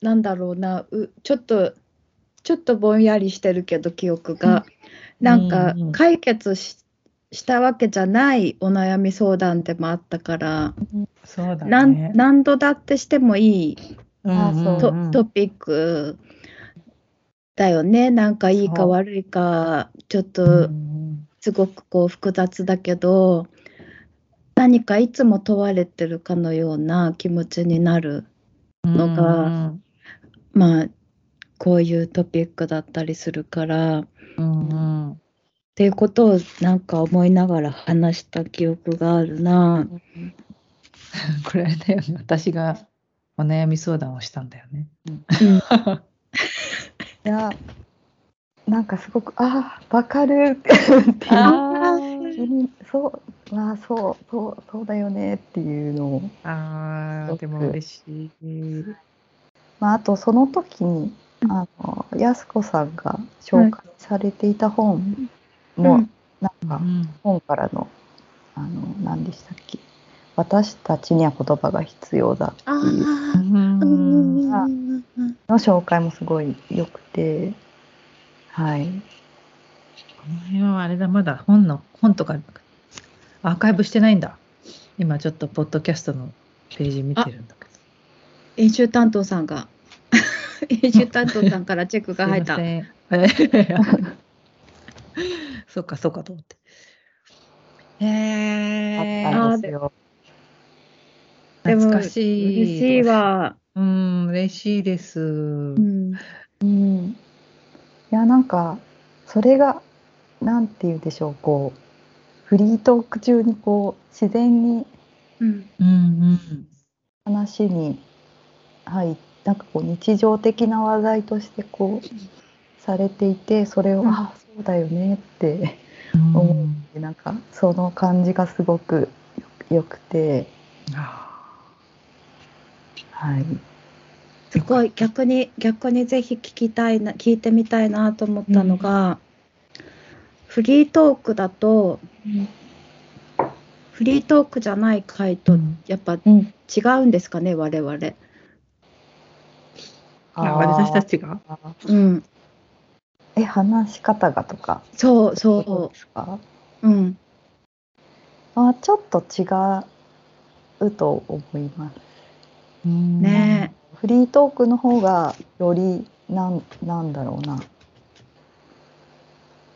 なんだろうなうちょっとちょっとぼんやりしてるけど記憶が、なんか解決ししたわけじゃないお悩み相談でもあったから、そうだね。何度だってしてもいいうト,、トピックだよねなんかいいか悪いかちょっうとんすごくこう複雑だけど何かいつも問われてるかのような気持ちになるのがうんまあこういうトピックだったりするからっうんうんていうことをなんか思いながら話した記憶があるな。これあれだよね。私がお悩み相談をしたんだよね。いやなんかすごくあーわかる。っていう。そうまあそうそうそうだよねっていうのを、あー、でも嬉しい。まあ、あとその時にあの安子さんが紹介されていた本も、うん。なんかうん本からのあの何でしたっけ。私たちには言葉が必要だってあいうの紹介もすごい良くてはいこの辺はあれだ、まだ本の、本とかアーカイブしてないんだ。今ちょっとポッドキャストのページ見てるんだけど。編集担当さんが 編集担当さんからチェックが入った。すいません。えそうか、そうかと思って。へあったんですよ。でも懐かしい。嬉しい。わ。うん、嬉しいです。うんうん、いやなんかそれがなんて言うでしょうこうフリートーク中にこう自然にうん。うんうん。話に入っなんかこう日常的な話題としてこうされていてそれを、うん。あそうだよねってうん。思うなんかその感じがすごくよよくて。あはいすごい逆に逆にぜひ聞きたいな聞いてみたいなと思ったのが、フリートークだとフリートークじゃない回とうん。やっぱうん。違うんですかね我々。あ私たちが？うん、え話し方がとか。そうそう。そですか？う。うん。あちょっと違うと思います。ねフリートークの方がよりなんなんだろうな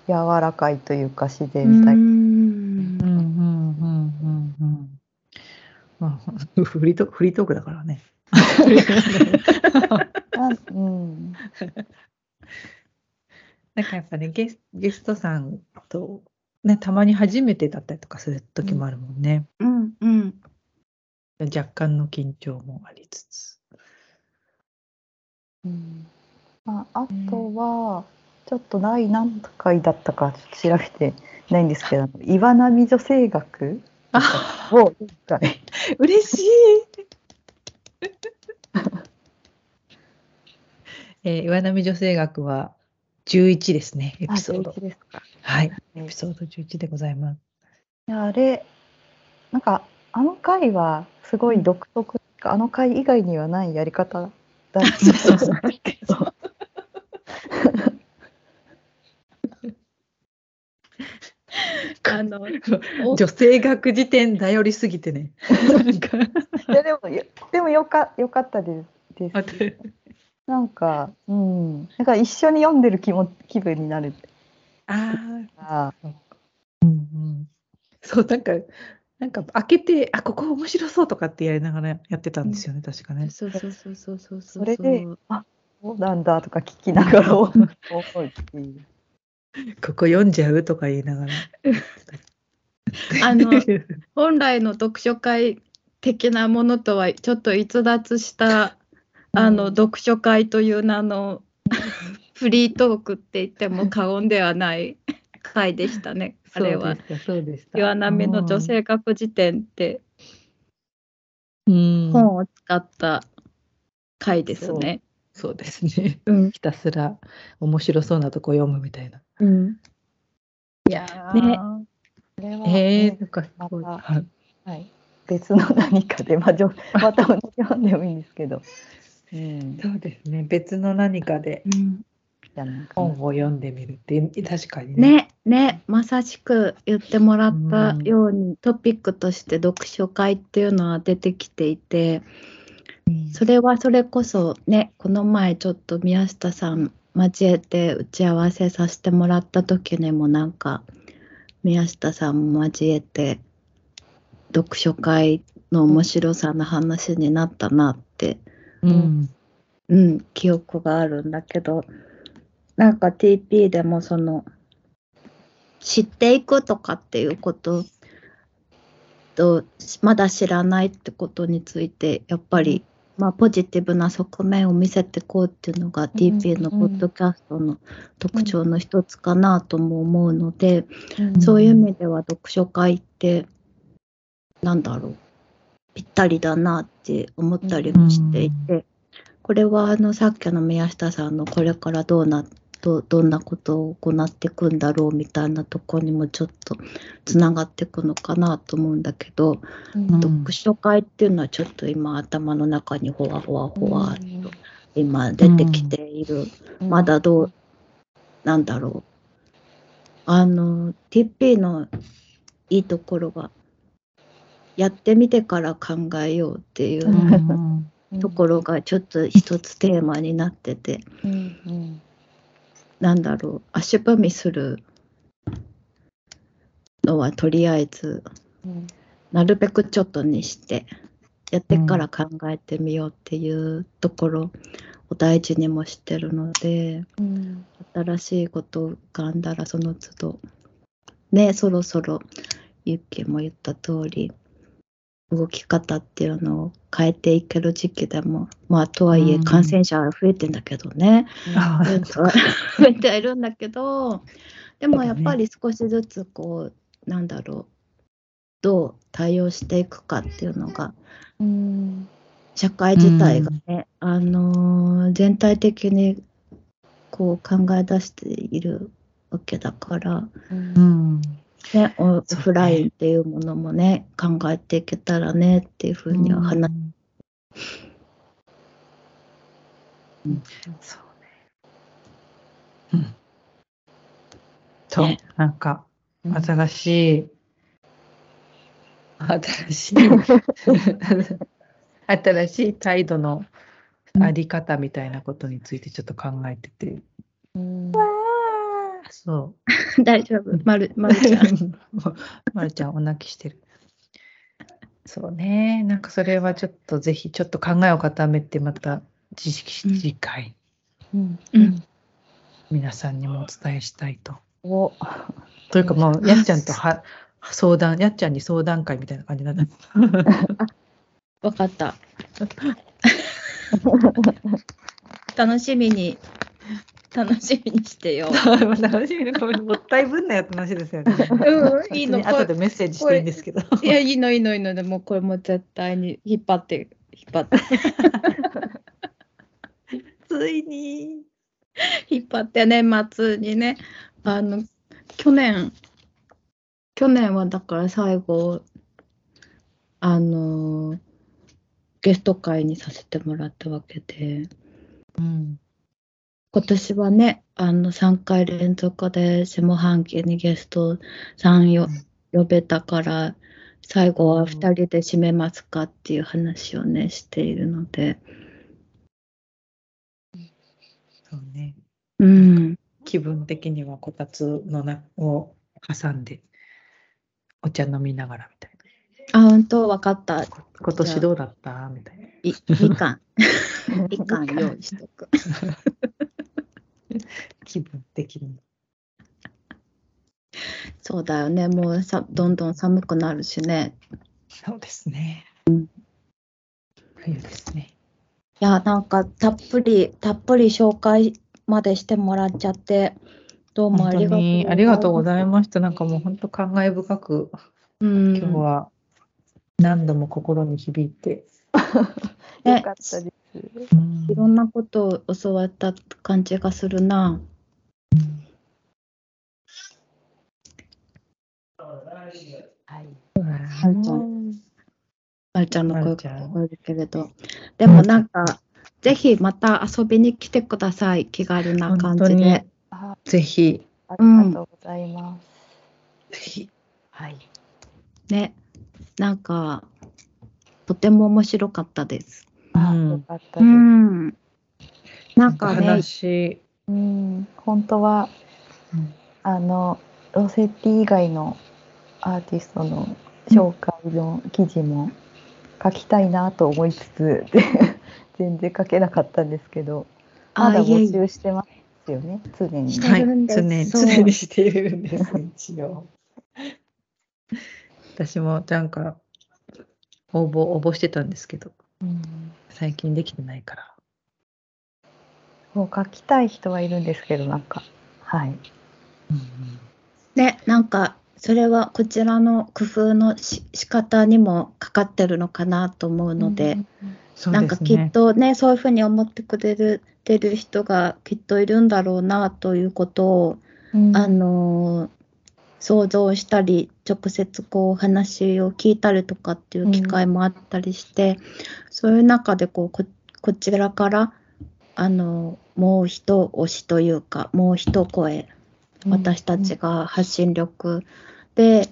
柔らかいというか自然体。まあ、フリートフリートークだからね。うん、なんかやっぱねゲスゲストさんと、ね、たまに初めてだったりとかする時もあるもんね。うん、うん、若干の緊張もありつつ。うんまあ、あとは、ちょっと第何回だったかちょっと調べてないんですけど、岩波女性学あを今回、嬉しい えー岩波女性学は11ですね、エピソードあ11。ですか。はい、えーエピソード11でございます。いやあれ、なんか、あの回はすごい独特、あの回以外にはないやり方だったんですけど、あの、女性学辞典頼りすぎてね。いやでも、よでもよかよかったです。で。すなんか、うん、なんか一緒に読んでる気も気分になる。あああ、うんうん、そう、なんか、なんか開けて、あ、ここ面白そうとかってやりながらやってたんですよね、確かね。そうそうそうそうそうそう。それで、あそうなんだとか聞きながら。ここ読んじゃうとか言いながら。あの本来の読書会的なものとはちょっと逸脱したあの、うん読書会という名の フリートークって言っても過言ではない回でしたね。あれは。そうでした、そうでした。岩波の女性学辞典ってうん、本を使った回ですね。そうですね。うん。ひたすら面白そうなとこ読むみたいな。うん。いやねこれは、えー、ねなんかすごい。まはいはい、別の何かで、まあ、じょ また同じ読んでもいいんですけど、うん、そうですね。別の何かでうんじゃなんか本を読んでみるって、確かにね。ね、ね、まさしく言ってもらったように、トピックとして読書会っていうのは出てきていて、それはそれこそね、この前ちょっと宮下さん交えて打ち合わせさせてもらった時にもなんか、宮下さんも交えて、読書会の面白さの話になったなってうん。うん、記憶があるんだけど、なんか TP でもその、知っていくとかっていうことと、まだ知らないってことについて、やっぱり、まあ、ポジティブな側面を見せていこうっていうのが TP のポッドキャストの特徴の一つかなとも思うので、そういう意味では読書会って、なんだろう、ぴったりだなって思ったりもしていて、これはあのさっきの宮下さんのこれからどうなどどんなことを行っていくんだろうみたいなところにもちょっとつながっていくのかなと思うんだけど、うん。読書会っていうのはちょっと今頭の中にほわほわほわっと今出てきている。うん。まだどう、なんだろう。あの、TP のいいところは、やってみてから考えようっていううん。ところがちょっと一つテーマになってて、うんうんなんだろう、足踏みするのはとりあえず、うんなるべくちょっとにして、やってから考えてみようっていうところを大事にもしてるので、うん新しいことが浮かんだらその都度ねそろそろユッキーも言った通り動き方っていうのを変えていける時期でもまあとはいえうん。感染者は増えてんだけどね、あ増えては増えてはいるんだけどでもやっぱり少しずつこうなんだろうどう対応していくかっていうのがうん。社会自体がね、あのー全体的にこう考え出しているわけだから、うん。ね、オフラインっていうものもね考えていけたらねっていうふうには話、そうね。うん。そう、ねなんか、うん。新しい、新しい、新しい態度のあり方みたいなことについてちょっと考えてて。うんそ 大丈夫まるまるちゃんう。まるちゃん、お泣きしてる。そうね。なんかそれはちょっとぜひちょっと考えを固めてまた知識うん次回うんうん皆さんにもお伝えしたいと。おというかもうやっちゃんとは相談やっちゃんに相談会みたいな感じなんだ。わかった。楽しみに、楽しみにしてよ。楽しみなこれもったいぶんなよって話ですよね。うん、いいの。こ後でメッセージしていいんですけど。れいや、いいの、いいの、いいの。でも、これも絶対に引っ張って、引っ張って、ついに。引っ張って、年末にね、あの、去年、去年はだから最後、あの、ゲスト会にさせてもらったわけで、うん。今年はね、あの3回連続で下半期にゲストさんよ呼べたから、最後は2人で締めますかっていう話をね、しているので、そうね。うん、気分的にはこたつのなを挟んでお茶飲みながらみたいあ、本当？分かった。今年どうだった？みたいな。いみかん、みかん用意しとく。気分的に。そうだよね、もうさどんどん寒くなるしね。そうですね。冬ですね。いや、なんかたっぷり、たっぷり紹介までしてもらっちゃって、どうもありがとうにありがとうごいざいました。なんかもう本当感慨深く。うん、今日は何度も心に響いて。ねよかったです。うんいろんなことを教わった感じがするな。はい。はるちゃん、はるちゃんの声が聞こえるけれど。でもなんか、ぜひまた遊びに来てください。気軽な感じ本当にで。あぜひ、ありがとうございます。ぜひ。はい。ね。なんか、とても面白かったです。あ、うん。よかったうです。ん。なんかね、話、うん、本当はうんあのロセッティ以外のアーティストの紹介の記事も書きたいなと思いつつで 全然書けなかったんですけどまだ募集してますよね常に。してはい、るんです常にそう常にしているんです、一応。私もなんか応募応募してたんですけど、うん最近できてないから。もう書きたい人はいるんですけどなんか。はい。ね、なんか、それはこちらの工夫のし仕方にもかかってるのかなと思うので、そうなんかきっ。とね、そういうふうに思ってくれるてる人がきっといるんだろうなということを、うん。あの想像したり、直接こう話を聞いたりとかっていう機会もあったりして、そういう中でこうここちらからあのもう一押しというか、もう一声、私たちが発信力で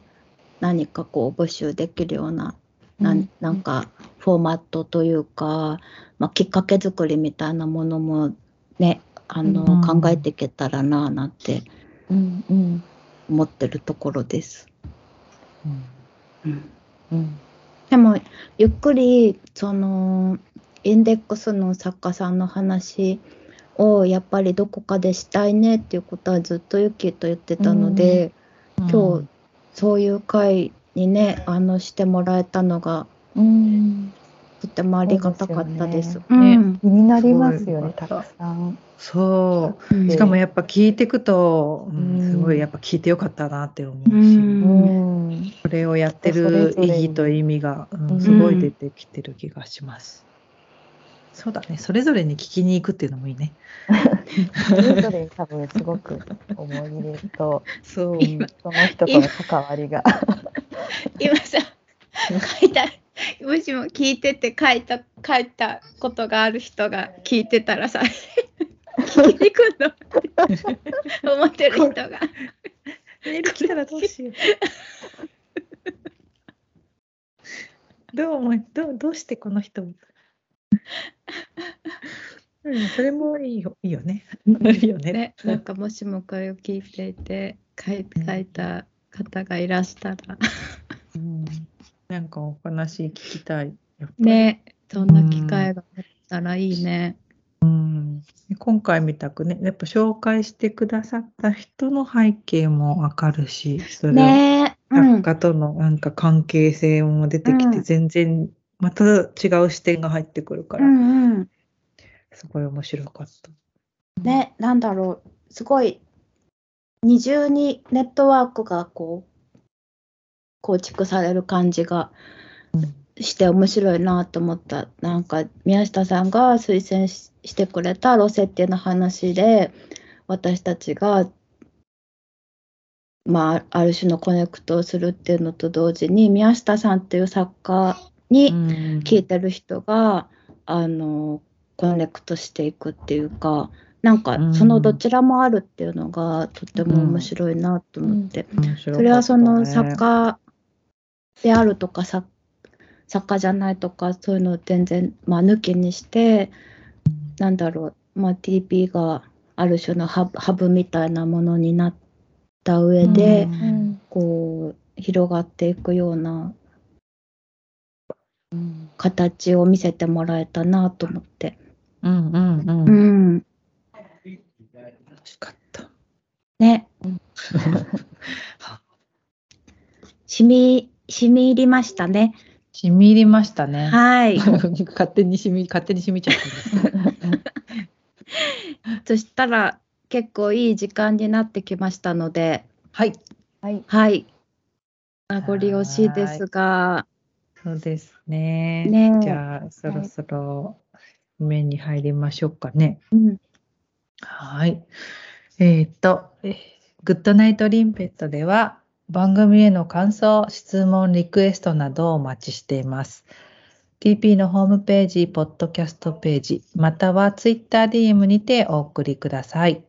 何かこう募集できるようななんなんかフォーマットというか、まあ、きっかけ作りみたいなものもねあの、うん。考えていけたらななんてうんうん思ってるところです。うん。うん。でもゆっくりそのインデックスの作家さんの話をやっぱりどこかでしたいねっていうことはずっとユキと言ってたので、今日そういう会にねあのしてもらえたのがうんとてもありがたかったです。ですよね。うん。気になりますよねたくさん。そう。うん。しかもやっぱ聞いていくと、うんうん。すごいやっぱ聞いてよかったなって思うし、うん。うんこれをやってる意義と意味が、うんうん。すごい出てきてる気がします。そうだね、それぞれに聞きに行くっていうのもいいね。それぞれに多分すごく思い入れと そう。今その人との関わりが。今さ 書いた もしも聞いてて書いた書いたことがある人が聞いてたらさ 聞きに来るの？思ってる人が。メール来たらどうしよう。どう思いどうどうしてこの人？をうん、それもいいよ。いいよね。いいよね。ねなんかもしもこれを聞いていて書い書いた方がいらしたら。うん、なんかお話聞きたい。ねそんな機会があったらいいね。うん、今回みたくね、やっぱ紹介してくださった人の背景もわかるし、それ作家とのなんか関係性も出てきて、うん全然また違う視点が入ってくるかうら、んうん。すごい面白かった。ね、なんだろう、すごい、二重にネットワークがこう、構築される感じがして面白いなと思った。なんか、宮下さんが推薦ししてくれたロセッティの話で、私たちが、まあ、ある種のコネクトをするっていうのと同時に、宮下さんっていう作家に、聞いてる人が、あのコネクトしていくっていうかなんかうん。そのどちらもあるっていうのがとても面白いなと思って、それはその作家であるとか作作家じゃないとかそういうのを全然、まあ、抜きにしてなんだろう、まあ、TP がある種のハブハブみたいなものになった上で、うんうんこう広がっていくようなうん形を見せてもらえたなと思って。うんうんうん。うん。楽しかった。ね。染み入りましたね。染み入りましたね。はい。勝手に染み、勝手に染みちゃった。そしたら、結構いい時間になってきましたので、はい。はい。はい。名残惜しいですが、そうですね。ねえじゃあ、そろそろ面に入りましょうかね。うん、はい。えっ、と、えーグッドナイトリンペットでは番組への感想、質問、リクエストなどをお待ちしています。TP のホームページ、ポッドキャストページ、または TwitterDM にてお送りください。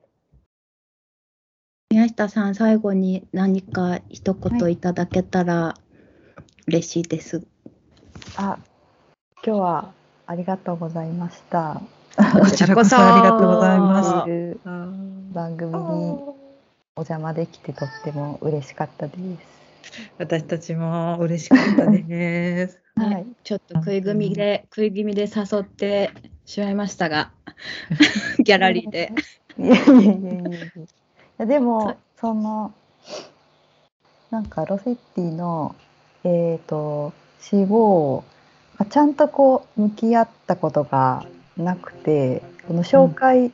宮下さん、最後に何か一言いただけたら嬉しいです。あ、今日はありがとうございました。こちらこそありがとうございます。番組にお邪魔できてとっても嬉しかったです。私たちも嬉しかったです。はい。ちょっと食い気味で、食い気味で誘ってしまいましたが、ギャラリーで。いやいやいやいやいやでもそのなんかロセッティのえっ、と死後をまあちゃんとこう向き合ったことがなくてこの紹介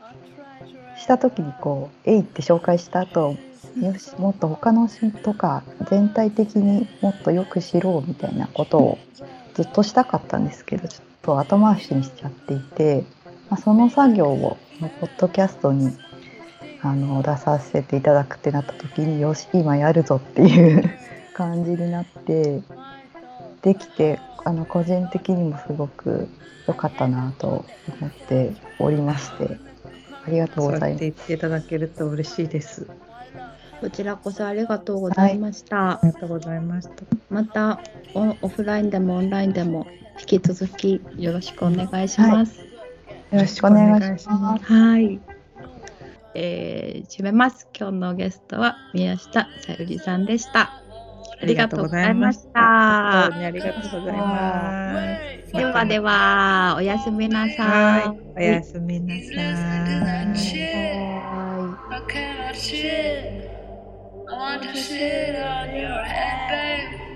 した時にこう「えい」って紹介した後よしもっと他の人とか全体的にもっとよく知ろうみたいなことをずっとしたかったんですけどちょっと後回しにしちゃっていて、まあ、その作業をポッドキャストにあの出させていただくってなった時によし今やるぞっていう 感じになってできてあの個人的にもすごく良かったなと思っておりまして。ありがとうございます。やって言っていただけると嬉しいです。こちらこそありがとうございました。ありがとうございました。またオオフラインでもオンラインでも引き続きよろしくお願いします。よろしくお願いします。はい。えー締めます。今日のゲストは宮下さゆりさんでした。ありがとうございました。本当にありがとうございます。ではでは、おやすみなさ。はいい、おやすみなさい。I want to sit on your head, babe.